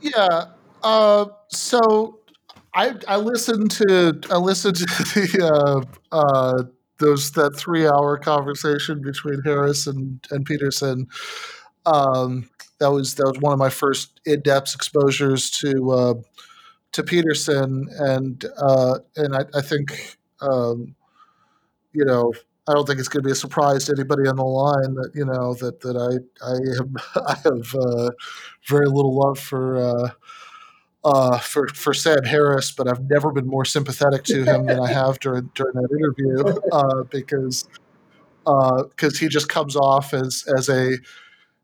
Yeah. Uh, so I, I listened to I listened to the uh, uh, those that three hour conversation between Harris and, and Peterson. Um, that was that was one of my first in depth exposures to uh, to Peterson, and uh, and I, I think um, you know I don't think it's going to be a surprise to anybody on the line that you know that that I I have <laughs> I have uh, very little love for uh, for for Sam Harris, but I've never been more sympathetic to him than I have during during that interview uh, because because uh, he just comes off as as a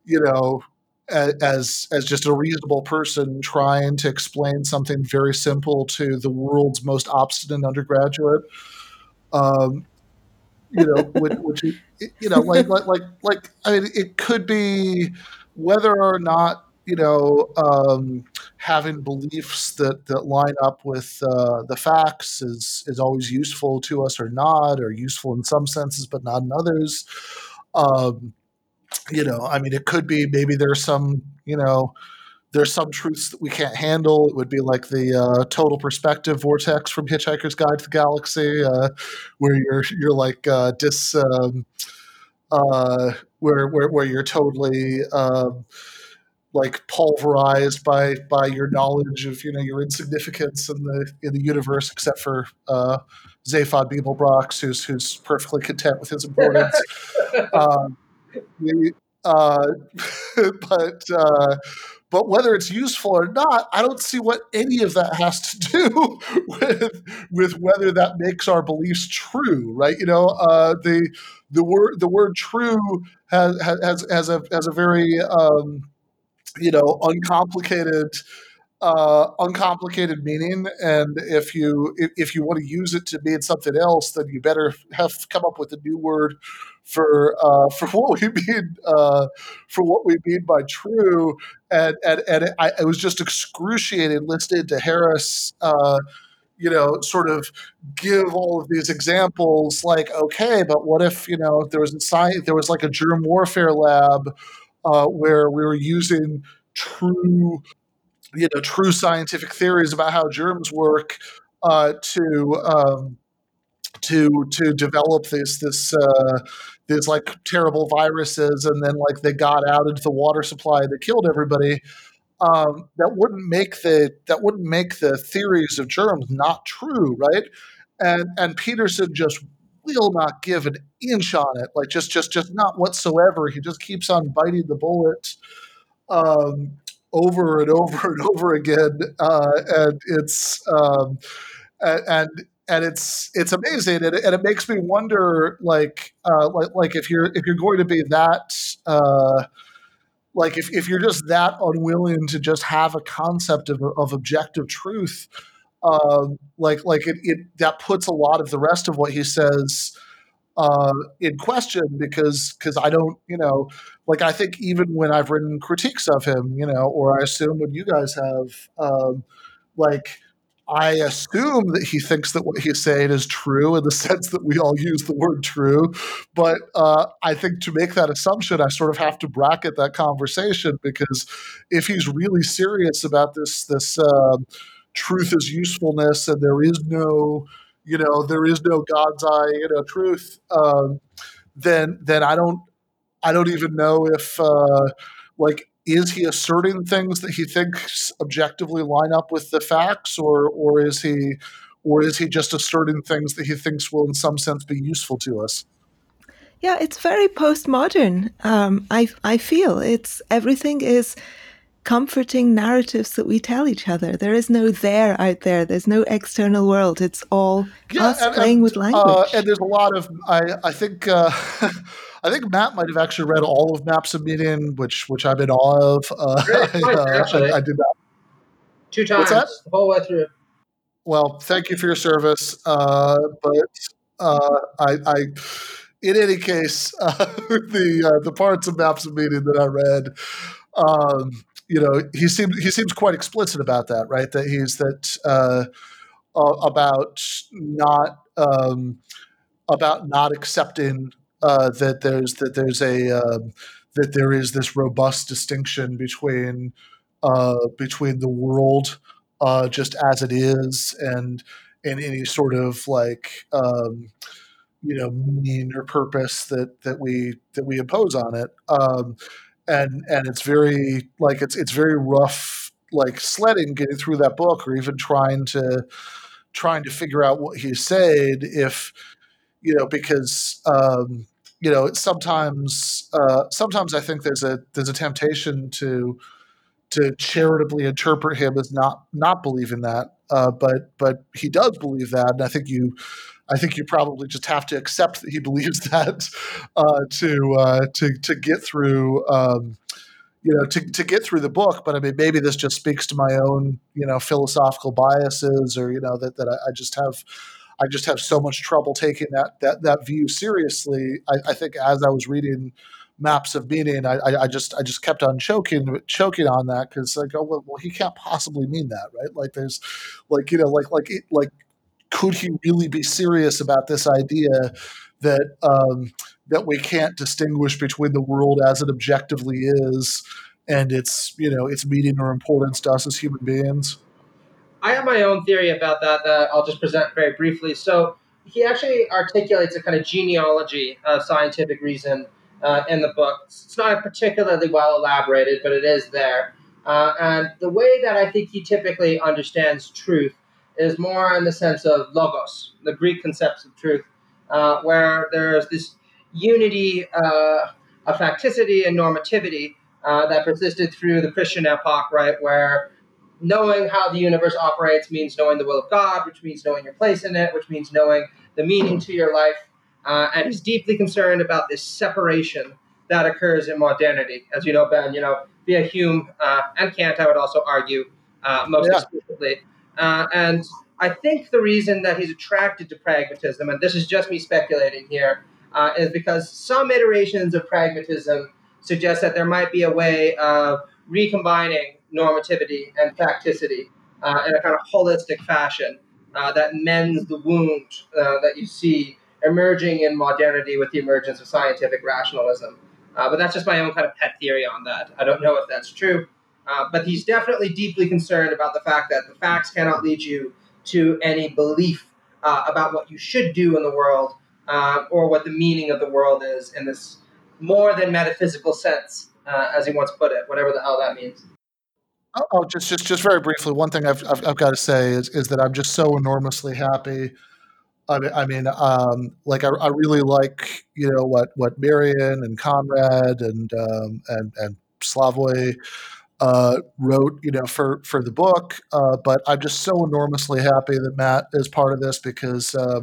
you know as as just a reasonable person trying to explain something very simple to the world's most obstinate undergraduate. Um, you know, which you know, like like like like I mean, it could be whether or not you know, um, having beliefs that, that line up with uh, the facts is is always useful to us or not, or useful in some senses but not in others. Um, you know, I mean, it could be maybe there's some, you know, there's some truths that we can't handle. It would be like the uh, total perspective vortex from Hitchhiker's Guide to the Galaxy, uh, where you're you're like uh, dis, um, uh, where where where you're totally um, like pulverized by by your knowledge of you know your insignificance in the in the universe, except for uh, Zaphod Beeblebrox, who's who's perfectly content with his importance. <laughs> um, uh, <laughs> but uh, but whether it's useful or not, I don't see what any of that has to do <laughs> with with whether that makes our beliefs true, right? You know, uh, the the word the word true has has has a has a very um, you know, uncomplicated, uh, uncomplicated meaning. And if you if, if you want to use it to mean something else, then you better have come up with a new word for uh, for <laughs> what we mean uh, for what we mean by true. And and and it, I, it was just excruciating listening to Harris. Uh, you know, sort of give all of these examples like, okay, but what if, you know, there was a science, there was like a germ warfare lab uh, where we were using true, you know, true scientific theories about how germs work uh, to um, to to develop this this uh, these like terrible viruses, and then like they got out into the water supply that killed everybody. Um, that wouldn't make the that wouldn't make the theories of germs not true, right? And and Peterson just will not give an inch on it, like just just just not whatsoever. He just keeps on biting the bullet um, over and over and over again, uh, and it's um, and and it's it's amazing, and it, and it makes me wonder, like uh, like like if you're if you're going to be that. Uh, like if, if you're just that unwilling to just have a concept of, of objective truth um, like like it, it that puts a lot of the rest of what he says uh, in question because because I don't you know like I think even when I've written critiques of him you know or I assume when you guys have um, like I assume that he thinks that what he's saying is true in the <laughs> sense that we all use the word true. But uh, I think to make that assumption, I sort of have to bracket that conversation because if he's really serious about this, this uh, truth is usefulness and there is no, you know, there is no God's eye, you know, truth, um, then then I don't I don't even know if uh, like is he asserting things that he thinks objectively line up with the facts or or is he or is he just asserting things that he thinks will in some sense be useful to us? Yeah it's very postmodern um, i i feel. It's everything is comforting narratives that we tell each other. There is no there out there. There's no external world. It's all yeah, us and, playing and, with language uh, and there's a lot of i i think uh, <laughs> I think Matt might have actually read all of Maps of Meaning, which which I'm in awe of. Uh, <laughs> I, uh, I, I, did not. Two times, the whole way through. Well, thank you for your service, uh, but uh, I, I, in any case, <laughs> uh, the uh, the parts of Maps of Meaning that I read, um, you know, he seems he seems quite explicit about that, right? That he's that uh, about not um, about not accepting uh, that there's that there's a uh, that there is this robust distinction between uh, between the world uh, just as it is and and any sort of like um, you know meaning or purpose that that we that we impose on it um, and and it's very like it's it's very rough like sledding getting through that book or even trying to trying to figure out what he's saying if you know because um, you know sometimes uh, sometimes I think there's a there's a temptation to to charitably interpret him as not not believing that, uh, but but he does believe that, and I think you I think you probably just have to accept that he believes <laughs> that uh, to uh, to to get through. Um, you know, to, to get through the book, but I mean, maybe this just speaks to my own, you know, philosophical biases, or you know, that that I, I just have I just have so much trouble taking that that that view seriously. I, I think as I was reading maps of meaning, I, I, just I just kept on choking choking on that because I go, well, well, he can't possibly mean that, right? Like there's, like you know, like like like could he really be serious about this idea that um, that we can't distinguish between the world as it objectively is and its you know its meaning or importance to us as human beings? I have my own theory about that that I'll just present very briefly. So he actually articulates a kind of genealogy of scientific reason uh, in the book. It's not particularly well elaborated, but it is there. Uh, and the way that I think he typically understands truth is more in the sense of logos, the Greek concepts of truth, uh, where there's this unity uh, of facticity and normativity uh, that persisted through the Christian epoch, right, where knowing how the universe operates means knowing the will of God, which means knowing your place in it, which means knowing the meaning to your life. Uh, and is deeply concerned about this separation that occurs in modernity. As you know, Ben, you know, via Hume uh, and Kant, I would also argue uh, most yeah. explicitly. Uh, and I think the reason that he's attracted to pragmatism, and this is just me speculating here, uh, is because some iterations of pragmatism suggest that there might be a way of recombining normativity and facticity uh, in a kind of holistic fashion uh, that mends the wound uh, that you see emerging in modernity with the emergence of scientific rationalism. Uh, but that's just my own kind of pet theory on that. I don't know if that's true. Uh, but he's definitely deeply concerned about the fact that the facts cannot lead you to any belief uh, about what you should do in the world or what the meaning of the world is in this more than metaphysical sense, as he once put it, whatever the hell that means. Oh, oh, just just just very briefly, one thing I've I've, I've got to say is is that I'm just so enormously happy I mean, I mean, um, like I, I really like you know what what Marion and Conrad and um, and and Slavoj uh, wrote, you know, for for the book. Uh, but I'm just so enormously happy that Matt is part of this because uh,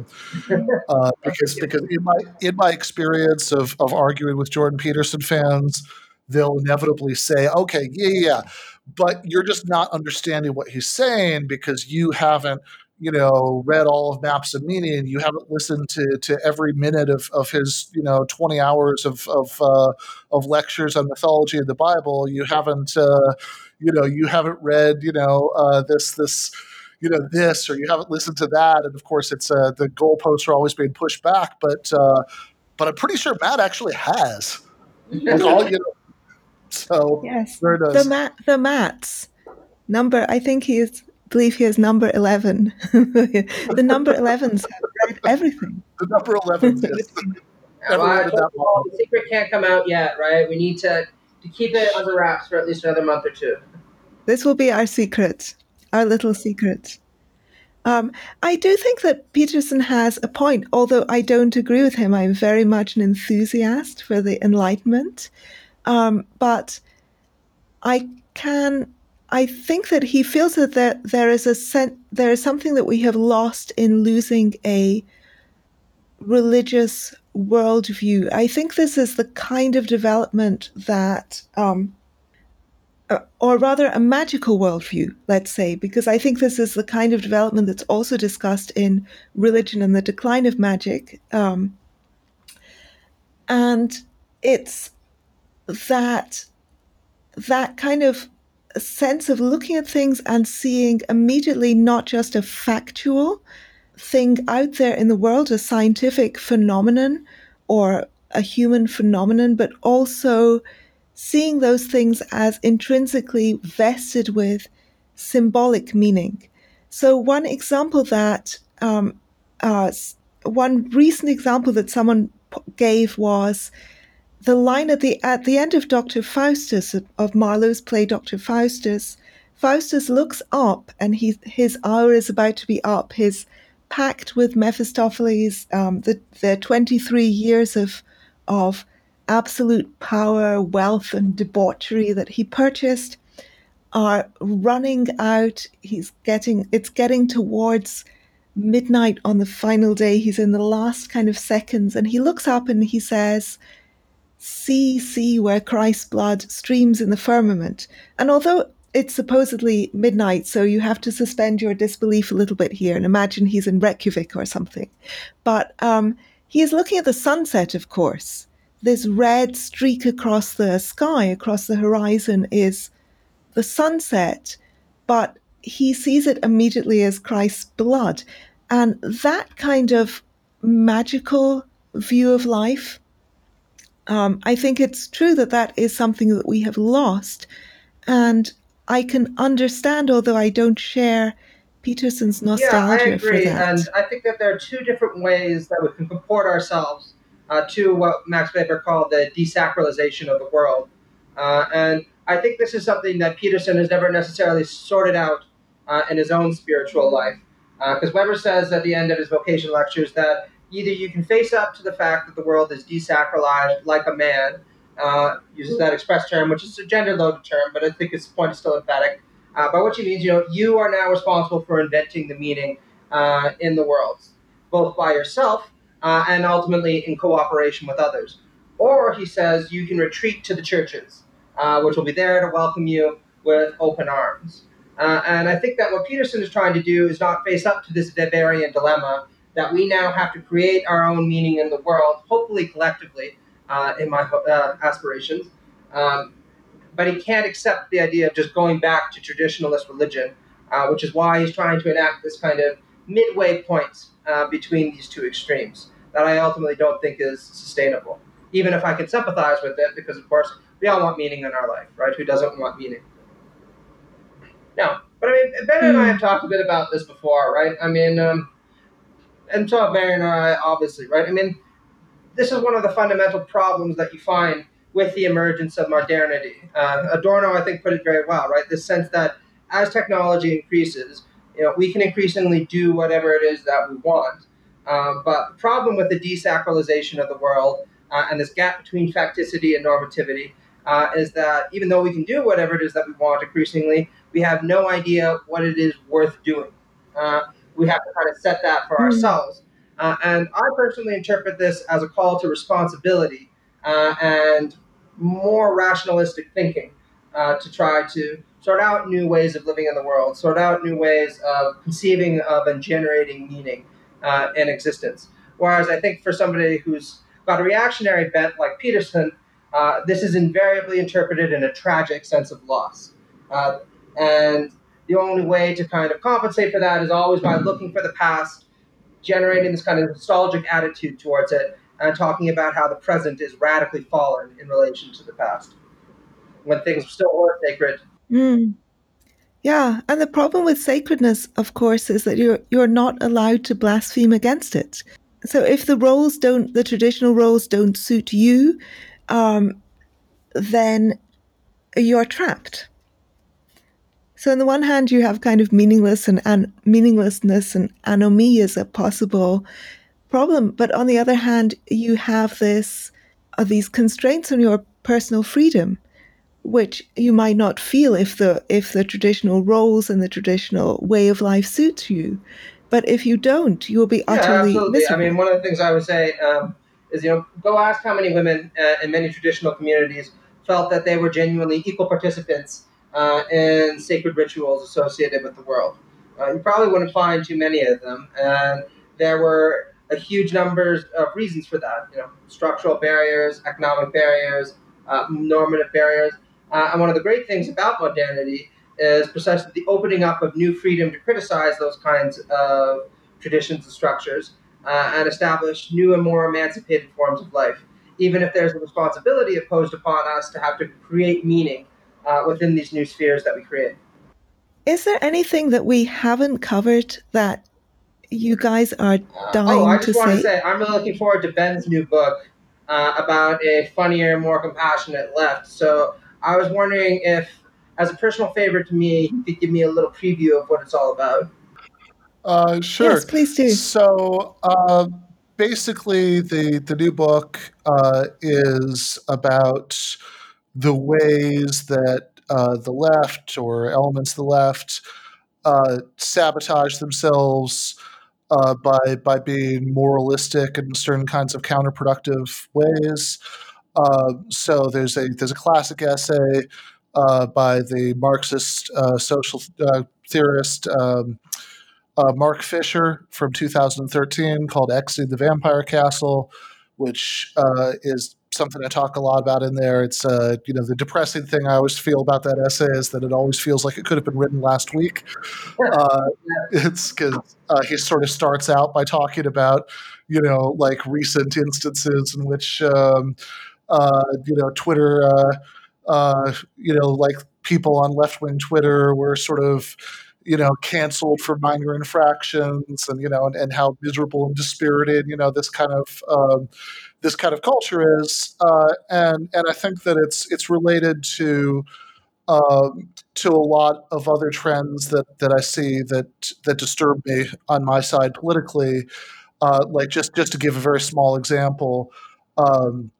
<laughs> uh because because in my in my experience of of arguing with Jordan Peterson fans, they'll inevitably say, okay, yeah, yeah, but you're just not understanding what he's saying because you haven't you know read all of maps of meaning you haven't listened to to every minute of, of his you know 20 hours of of, uh, of lectures on mythology of the bible you haven't uh, you know you haven't read you know uh, this this you know this or you haven't listened to that. And of course it's uh, the goalposts are always being pushed back but uh, but i'm pretty sure matt actually has. All, you know, so yes. the mat the mats. Number i think he's believe he is number 11. <laughs> the number 11s have read everything. <laughs> The number 11s, yes. <laughs> well, the secret can't come out yet, right? We need to, to keep it under wraps for at least another month or two. This will be our secret, our little secret. Um, I do think that Peterson has a point, although I don't agree with him. I'm very much an enthusiast for the Enlightenment. Um, but I can I think that he feels that there, there is a there is something that we have lost in losing a religious worldview. I think this is the kind of development that, um, uh, or rather, a magical worldview, let's say, because I think this is the kind of development that's also discussed in religion and the decline of magic. Um, and it's that that kind of sense of looking at things and seeing immediately not just a factual thing out there in the world, a scientific phenomenon or a human phenomenon, but also seeing those things as intrinsically vested with symbolic meaning. So, one example that, um, uh, one recent example that someone gave was the line at the at the end of Dr. Faustus of Marlowe's play Dr. Faustus, Faustus looks up and he his hour is about to be up. His pact with Mephistopheles, um, the the twenty three years of of absolute power, wealth, and debauchery that he purchased are running out. He's getting it's getting towards midnight on the final day. He's in the last kind of seconds, and he looks up and he says see, see where Christ's blood streams in the firmament. And although it's supposedly midnight, so you have to suspend your disbelief a little bit here and imagine he's in Reykjavik or something. But um, he is looking at the sunset, of course. This red streak across the sky, across the horizon, is the sunset, but he sees it immediately as Christ's blood. And that kind of magical view of life um, I think it's true that that is something that we have lost. And I can understand, although I don't share Peterson's nostalgia yeah, I agree. for that. And I think that there are two different ways that we can comport ourselves uh, to what Max Weber called the desacralization of the world. Uh, and I think this is something that Peterson has never necessarily sorted out uh, in his own spiritual life. Because uh, Weber says at the end of his vocation lectures that either you can face up to the fact that the world is desacralized like a man, uh, uses that express term, which is a gender loaded term, but I think its point is still emphatic. Uh, by which he means, you know, you are now responsible for inventing the meaning uh, in the world, both by yourself uh, and ultimately in cooperation with others. Or he says you can retreat to the churches, uh, which will be there to welcome you with open arms. Uh, and I think that what Peterson is trying to do is not face up to this Weberian dilemma that we now have to create our own meaning in the world, hopefully collectively, uh, in my uh, aspirations. Um, but he can't accept the idea of just going back to traditionalist religion, uh, which is why he's trying to enact this kind of midway point uh, between these two extremes that I ultimately don't think is sustainable. Even if I can sympathize with it, because of course we all want meaning in our life, right? Who doesn't want meaning? No, but I mean, Ben and I have talked a bit about this before, right? I mean, um, and so Marion and I, obviously, right? I mean, this is one of the fundamental problems that you find with the emergence of modernity. Uh, Adorno, I think, put it very well, right? This sense that as technology increases, you know, we can increasingly do whatever it is that we want. Um, but the problem with the desacralization of the world uh, and this gap between facticity and normativity uh, is that even though we can do whatever it is that we want increasingly, we have no idea what it is worth doing. We have to kind of set that for mm. ourselves. Uh, and I personally interpret this as a call to responsibility uh, and more rationalistic thinking uh, to try to sort out new ways of living in the world, sort out new ways of conceiving of and generating meaning uh, in existence. Whereas I think for somebody who's got a reactionary bent like Peterson, uh, this is invariably interpreted in a tragic sense of loss. Uh, and the only way to kind of compensate for that is always by looking for the past, generating this kind of nostalgic attitude towards it, and talking about how the present is radically fallen in relation to the past when things still were sacred. Mm. Yeah, and the problem with sacredness, of course, is that you're you're not allowed to blaspheme against it. So if the roles don't, the traditional roles don't suit you, um, then you're trapped. So on the one hand, you have kind of meaningless and, and meaninglessness and anomie as a possible problem, but on the other hand, you have this uh, these constraints on your personal freedom, which you might not feel if the if the traditional roles and the traditional way of life suits you. But if you don't, you will be yeah, utterly absolutely. Miserable. I mean, one of the things I would say um, is, you know, go ask how many women uh, in many traditional communities felt that they were genuinely equal participants uh, in sacred rituals associated with the world. Uh, you probably wouldn't find too many of them, and there were a huge numbers of reasons for that. You know, structural barriers, economic barriers, uh, normative barriers. Uh, and one of the great things about modernity is precisely the opening up of new freedom to criticize those kinds of traditions and structures uh, and establish new and more emancipated forms of life, even if there's a responsibility imposed upon us to have to create meaning uh, within these new spheres that we create. Is there anything that we haven't covered that you guys are dying uh, oh, I just to want say? to say I'm really looking forward to Ben's new book uh, about a funnier, more compassionate left. So I was wondering if as a personal favor to me, you could give me a little preview of what it's all about. Uh, sure. Yes, please do. So uh, basically, the the new book uh, is about the ways that uh, the left or elements of the left uh, sabotage themselves uh, by by being moralistic in certain kinds of counterproductive ways. so there's a there's a classic essay uh, by the Marxist uh, social uh, theorist um, uh, Mark Fisher from 2013 called Exiting the Vampire Castle, which uh, is something I talk a lot about in there. It's uh, you know the depressing thing I always feel about that essay is that it always feels like it could have been written last week. Uh, it's because uh, he sort of starts out by talking about you know like recent instances in which um, uh, you know Twitter uh, you know, like people on left wing Twitter were sort of, you know, canceled for minor infractions, and you know, and, and how miserable and dispirited, you know, this kind of um, this kind of culture is, uh, and and I think that it's it's related to. Um, to a lot of other trends that, that I see that that disturb me on my side politically, uh, like just just to give a very small example, um,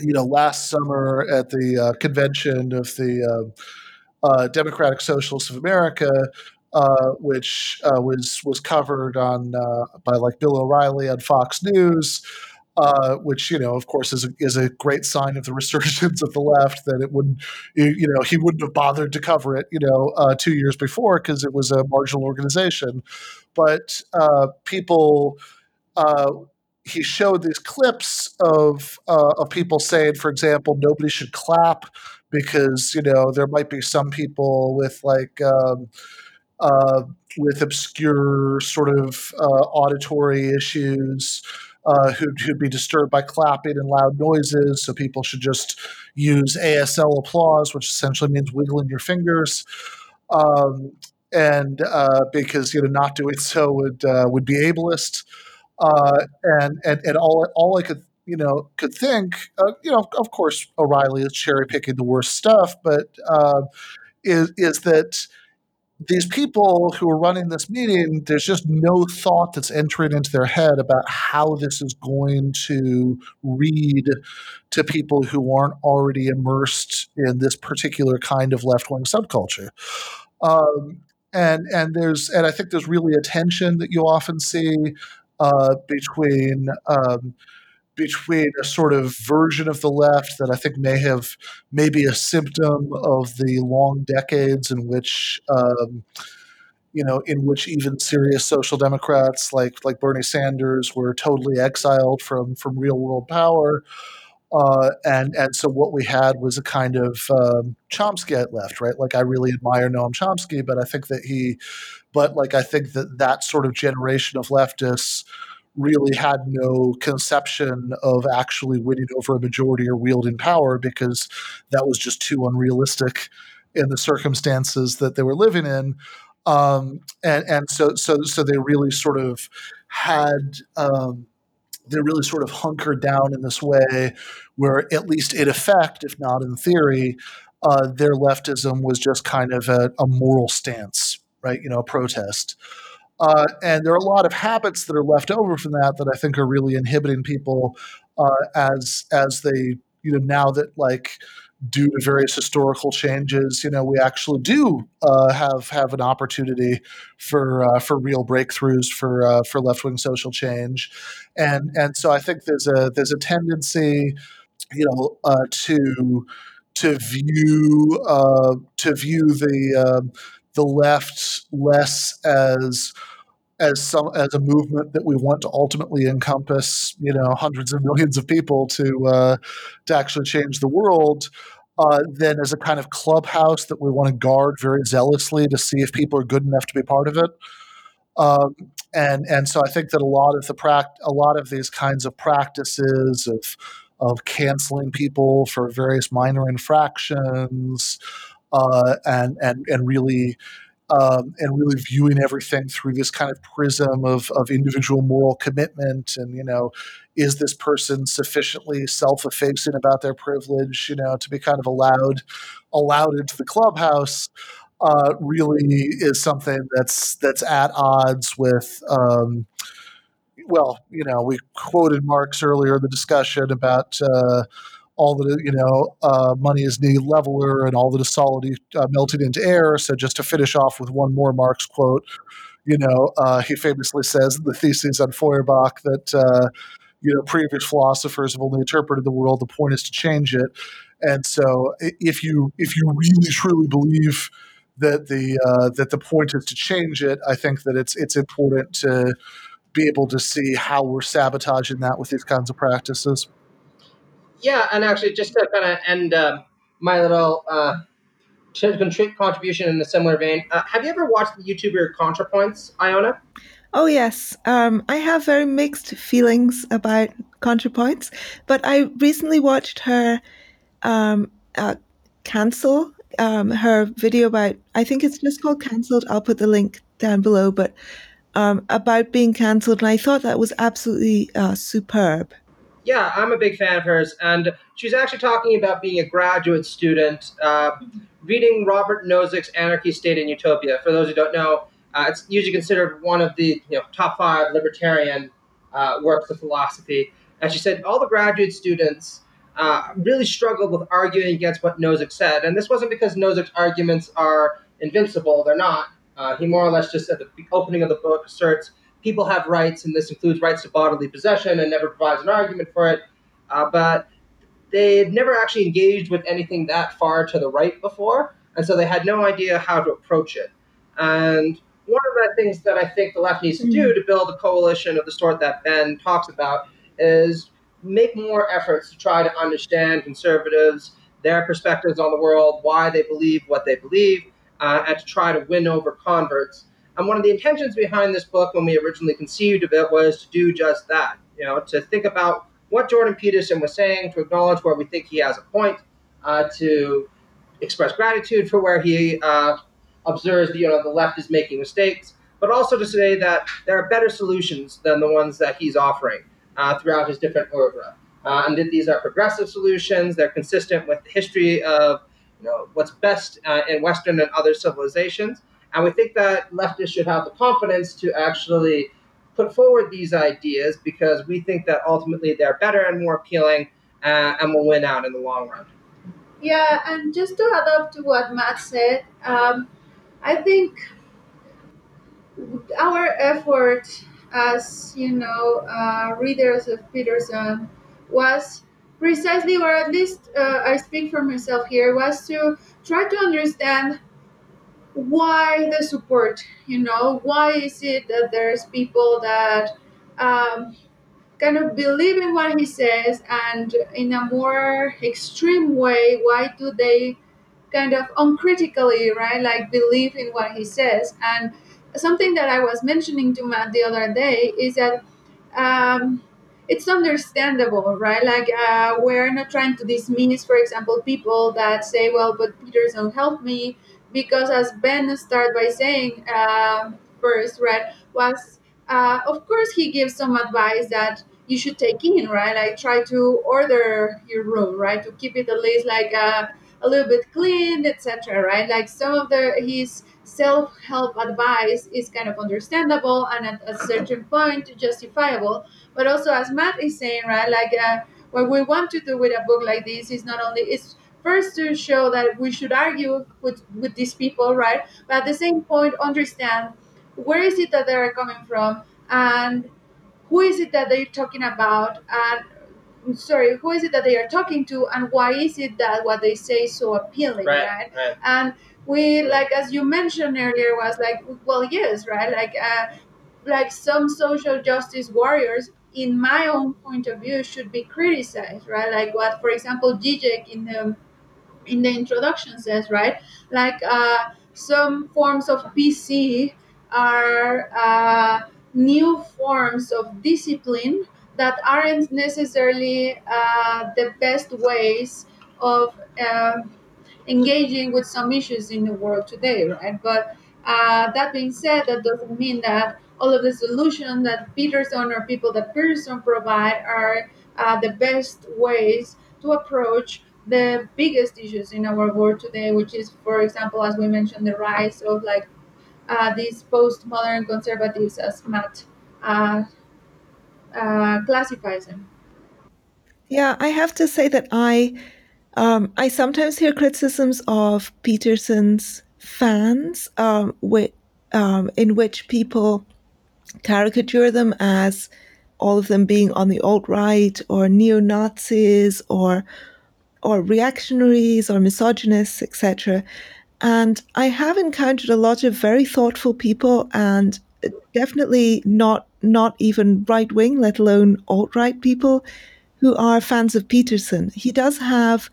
you know, last summer at the uh, convention of the uh, uh, Democratic Socialists of America, uh, which uh, was was covered on uh, by like Bill O'Reilly on Fox News. Which you know, of course, is a, is a great sign of the <laughs> resurgence of the left. That it wouldn't, you, know, he wouldn't have bothered to cover it, you know, two years before because it was a marginal organization. But people he showed these clips of uh, of people saying, for example, nobody should clap because you know there might be some people with like um, uh, with obscure sort of uh, auditory issues. Uh, who'd, who'd be disturbed by clapping and loud noises, so people should just use ASL applause, which essentially means wiggling your fingers. Um, and uh, because you know not doing so would uh, would be ableist. Uh, and, and and all all I could you know could think, uh, you know, of course O'Reilly is cherry picking the worst stuff, but uh, is is that these people who are running this meeting, there's just no thought that's entering into their head about how this is going to read to people who aren't already immersed in this particular kind of left wing subculture. Um, and and there's and I think there's really a tension that you often see uh, between um, between a sort of version of the left that I think may have maybe a symptom of the long decades in which. Um, you know, in which even serious social democrats like like Bernie Sanders were totally exiled from from real world power, uh, and and so what we had was a kind of um, Chomskyite left, right? Like I really admire Noam Chomsky, but I think that he, but like I think that that sort of generation of leftists really had no conception of actually winning over a majority or wielding power because that was just too unrealistic in the circumstances that they were living in. Um, and and so so so they really sort of had um, they really sort of hunkered down in this way, where at least in effect, if not in theory, uh, their leftism was just kind of a, a moral stance, right? You know, a protest. Uh, and there are a lot of habits that are left over from that that I think are really inhibiting people uh, as as they you know now that like due to various historical changes, you know, we actually do uh, have have an opportunity for uh, for real breakthroughs for uh, for left wing social change, and and so I think there's a there's a tendency, you know, uh, to to view uh, to view the um, the left less as as some as a movement that we want to ultimately encompass, you know, hundreds of millions of people to uh, to actually change the world. Uh, then as a kind of clubhouse that we want to guard very zealously to see if people are good enough to be part of it. Um, and and so I think that a lot of the pract- a lot of these kinds of practices of of canceling people for various minor infractions uh, and and and really um, and really viewing everything through this kind of prism of, of individual moral commitment and you know is this person sufficiently self-effacing about their privilege you know to be kind of allowed allowed into the clubhouse uh, really is something that's that's at odds with um, well you know we quoted marx earlier in the discussion about uh, all the you know uh, money is the leveler and all is solid uh, melted into air. So just to finish off with one more Marx quote, you know, uh, he famously says the thesis on Feuerbach that uh, you know previous philosophers have only interpreted the world. The point is to change it. And so if you if you really truly believe that the uh, that the point is to change it, I think that it's it's important to be able to see how we're sabotaging that with these kinds of practices yeah, and actually, just to kind of end uh, my little uh, contribution in a similar vein, uh, have you ever watched the YouTuber ContraPoints, Iona? Oh yes, um, I have very mixed feelings about ContraPoints, but I recently watched her um, uh, cancel um, her video about. I think it's just called cancelled. I'll put the link down below, but um, about being cancelled, and I thought that was absolutely uh, superb. Yeah, I'm a big fan of hers, and she's actually talking about being a graduate student, uh, reading Robert Nozick's Anarchy, State, and Utopia. For those who don't know, uh, it's usually considered one of the you know, top five libertarian uh, works of philosophy. And she said all the graduate students uh, really struggled with arguing against what Nozick said, and this wasn't because Nozick's arguments are invincible; they're not. Uh, he more or less just at the opening of the book asserts people have rights, and this includes rights to bodily possession, and never provides an argument for it. Uh, but they've never actually engaged with anything that far to the right before, and so they had no idea how to approach it. And one of the things that I think the left needs to do mm-hmm. to build a coalition of the sort that Ben talks about is make more efforts to try to understand conservatives, their perspectives on the world, why they believe what they believe, uh, and to try to win over converts and one of the intentions behind this book when we originally conceived of it was to do just that, you know, to think about what Jordan Peterson was saying, to acknowledge where we think he has a point, uh, to express gratitude for where he uh, observes, you know, the left is making mistakes, but also to say that there are better solutions than the ones that he's offering uh, throughout his different oeuvre. Uh, and that these are progressive solutions. They're consistent with the history of, you know, what's best uh, in Western and other civilizations And we think that leftists should have the confidence to actually put forward these ideas because we think that ultimately they're better and more appealing uh, and will win out in the long run. Yeah, and just to add up to what Matt said, um, I think our effort as you know uh, readers of Peterson was precisely, or at least uh, I speak for myself here, was to try to understand why the support. You know, why is it that there's people that um, kind of believe in what he says, and in a more extreme way, why do they kind of uncritically, right, like believe in what he says? And something that I was mentioning to Matt the other day is that. Um, it's understandable, right? Like uh, we're not trying to dismiss, for example, people that say, "Well, but Peterson helped me," because as Ben started by saying uh, first, right, was uh, of course he gives some advice that you should take in, right? Like try to order your room, right, to keep it at least like uh, a little bit clean, etc. Right? Like some of the his self help advice is kind of understandable and at a certain point justifiable but also as matt is saying right like uh, what we want to do with a book like this is not only it's first to show that we should argue with with these people right? But at the same point understand where is it that they're coming from and who is it that they're talking about and sorry who is it that they are talking to and why is it that what they say is so appealing Right, right, right. and we like as you mentioned earlier was like well yes right? Like uh, like some social justice warriors in my own point of view should be criticized right? Like what for example Zizek in the in the introduction says right like uh, some forms of pc are uh, new forms of discipline that aren't necessarily uh, the best ways of um engaging with some issues in the world today, right? But uh, that being said, that doesn't mean that all of the solutions that Peterson or people that Peterson provide are uh, the best ways to approach the biggest issues in our world today, which is, for example, as we mentioned, the rise of like uh, these postmodern conservatives, as Matt uh, uh, classifies them. Yeah, I have to say that I um, I sometimes hear criticisms of Peterson's fans, um, whi- um, in which people caricature them as all of them being on the alt right or neo Nazis or or reactionaries or misogynists, etc. And I have encountered a lot of very thoughtful people, and definitely not not even right wing, let alone alt right people, who are fans of Peterson. He does have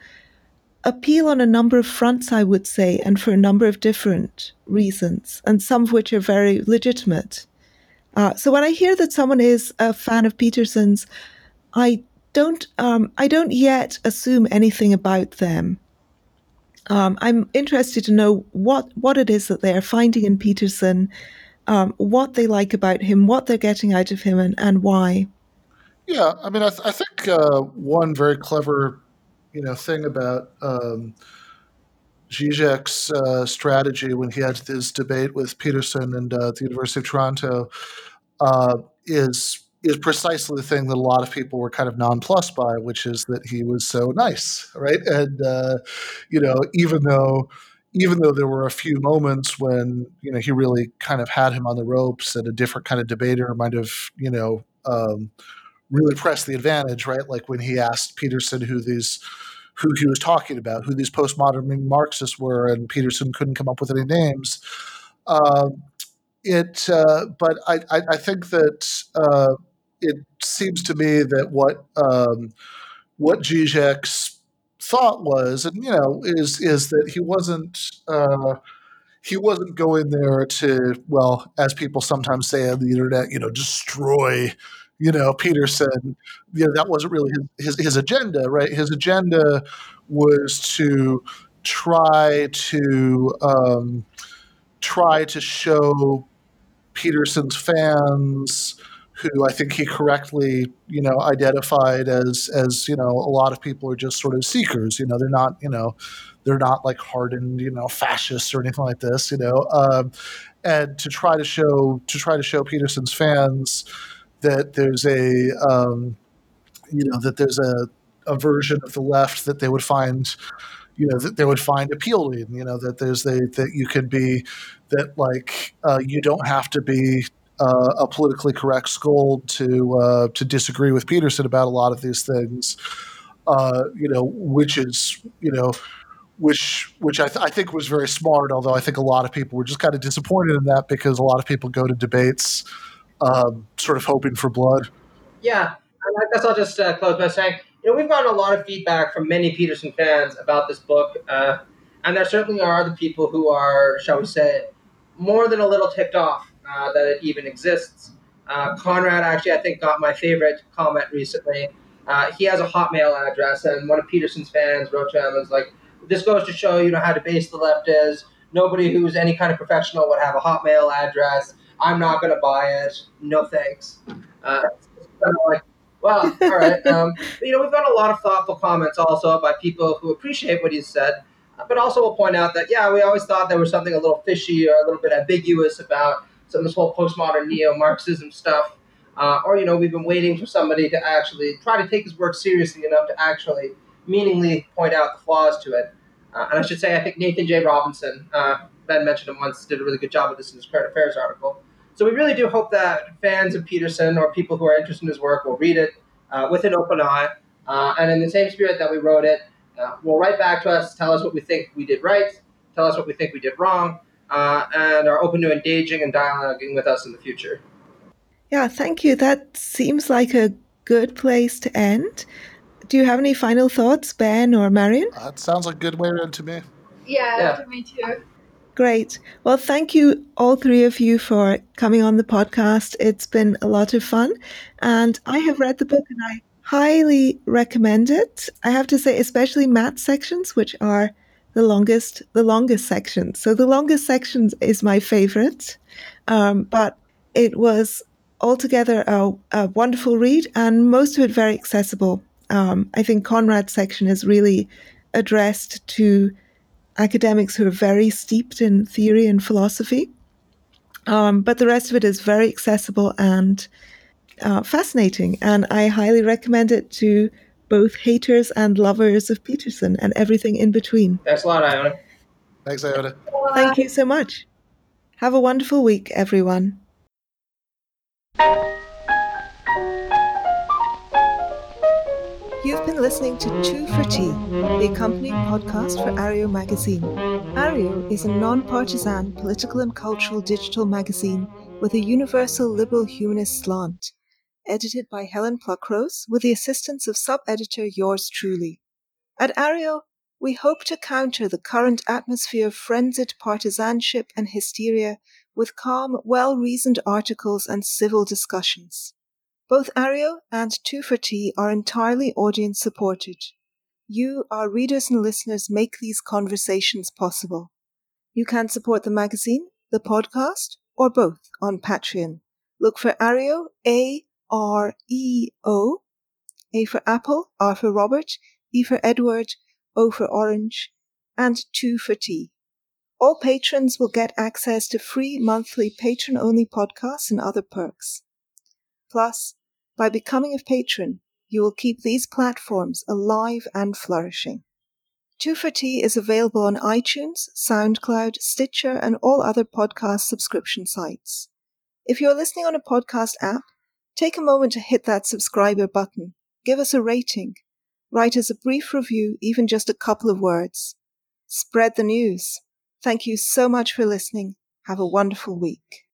appeal on a number of fronts, I would say, and for a number of different reasons, and some of which are very legitimate. Uh, so when I hear that someone is a fan of Peterson's, I don't um, I don't yet assume anything about them. Um, I'm interested to know what what it is that they are finding in Peterson, um, what they like about him, what they're getting out of him, and, and why. Yeah, I mean, I, th- I think uh, one very clever, you know, thing about um, Zizek's uh, strategy when he had this debate with Peterson and uh, the University of Toronto uh, is is precisely the thing that a lot of people were kind of nonplussed by, which is that he was so nice, right? And uh, you know, even though even though there were a few moments when you know he really kind of had him on the ropes, and a different kind of debater might have you know um, really pressed the advantage, right? Like when he asked Peterson who these who he was talking about, who these postmodern Marxists were, and Peterson couldn't come up with any names. Um, it, uh, but I, I, I think that uh, it seems to me that what um, what Zizek's thought was, and you know, is is that he wasn't uh, he wasn't going there to well, as people sometimes say on the internet, you know, destroy. You know, Peterson. You know, that wasn't really his, his his agenda, right? His agenda was to try to um, try to show Peterson's fans who I think he correctly, you know, identified as as you know a lot of people are just sort of seekers. You know, they're not you know they're not like hardened you know fascists or anything like this. You know, um, and to try to show to try to show Peterson's fans that there's a um, you know that there's a, a version of the left that they would find you know that they would find appealing you know that there's they that you could be that like uh, you don't have to be uh, a politically correct scold to uh, to disagree with Peterson about a lot of these things uh, you know which is you know which which I, th- I, think was very smart. Although I think a lot of people were just kind of disappointed in that because a lot of people go to debates um, sort of hoping for blood. Yeah, I guess I'll just uh, close by saying, you know, we've gotten a lot of feedback from many Peterson fans about this book, uh, and there certainly are the people who are, shall we say, more than a little ticked off uh, that it even exists. Uh, Conrad actually, I think, got my favorite comment recently. Uh, he has a Hotmail address, and one of Peterson's fans wrote to him and was like, "This goes to show you know how debased the left is. Nobody who's any kind of professional would have a Hotmail address. I'm not going to buy it. No thanks." Uh, like, well, all right. <laughs> Um, you know, we've got a lot of thoughtful comments also by people who appreciate what he said, but also will point out that, yeah, we always thought there was something a little fishy or a little bit ambiguous about some of this whole postmodern neo Marxism stuff. Uh, or, you know, we've been waiting for somebody to actually try to take his work seriously enough to actually meaningly point out the flaws to it. Uh, and I should say, I think Nathan J. Robinson, uh, Ben mentioned him once, did a really good job of this in his current affairs article. So we really do hope that fans of Peterson or people who are interested in his work will read it uh, with an open eye, uh, and in the same spirit that we wrote it, uh, will write back to us, tell us what we think we did right, tell us what we think we did wrong, uh, and are open to engaging and dialoguing with us in the future. Yeah, thank you. That seems like a good place to end. Do you have any final thoughts, Ben or Marion? That sounds like a good way to end to me. Yeah, yeah. to me too. Great. Well, thank you, all three of you, for coming on the podcast. It's been a lot of fun. And I have read the book and I highly recommend it. I have to say, especially Matt's sections, which are the longest, the longest sections. So the longest sections is my favorite. Um, but it was altogether a, a, wonderful read and most of it very accessible. Um, I think Conrad's section is really addressed to academics who are very steeped in theory and philosophy. Um, but the rest of it is very accessible and uh, fascinating. And I highly recommend it to both haters and lovers of Peterson and everything in between. Thanks a lot, Iona. Thanks, Iona. Thank you so much. Have a wonderful week, everyone. You've been listening to Two for Tea, the accompanying podcast for Areo magazine. Areo is a non partisan political and cultural digital magazine with a universal liberal humanist slant, edited by Helen Pluckrose with the assistance of sub editor yours truly. At Areo, we hope to counter the current atmosphere of frenzied partisanship and hysteria with calm, well reasoned articles and civil discussions. Both Areo and Two for Tea are entirely audience supported. You, our readers and listeners, make these conversations possible. You can support the magazine, the podcast, or both on Patreon. Look for Areo, A R E O, A for Apple, R for Robert, E for Edward, O for Orange, and Two for Tea. All patrons will get access to free monthly patron only podcasts and other perks. Plus, by becoming a patron, you will keep these platforms alive and flourishing. Two for Tea is available on iTunes, SoundCloud, Stitcher, and all other podcast subscription sites. If you're listening on a podcast app, take a moment to hit that subscriber button. Give us a rating. Write us a brief review, even just a couple of words. Spread the news. Thank you so much for listening. Have a wonderful week.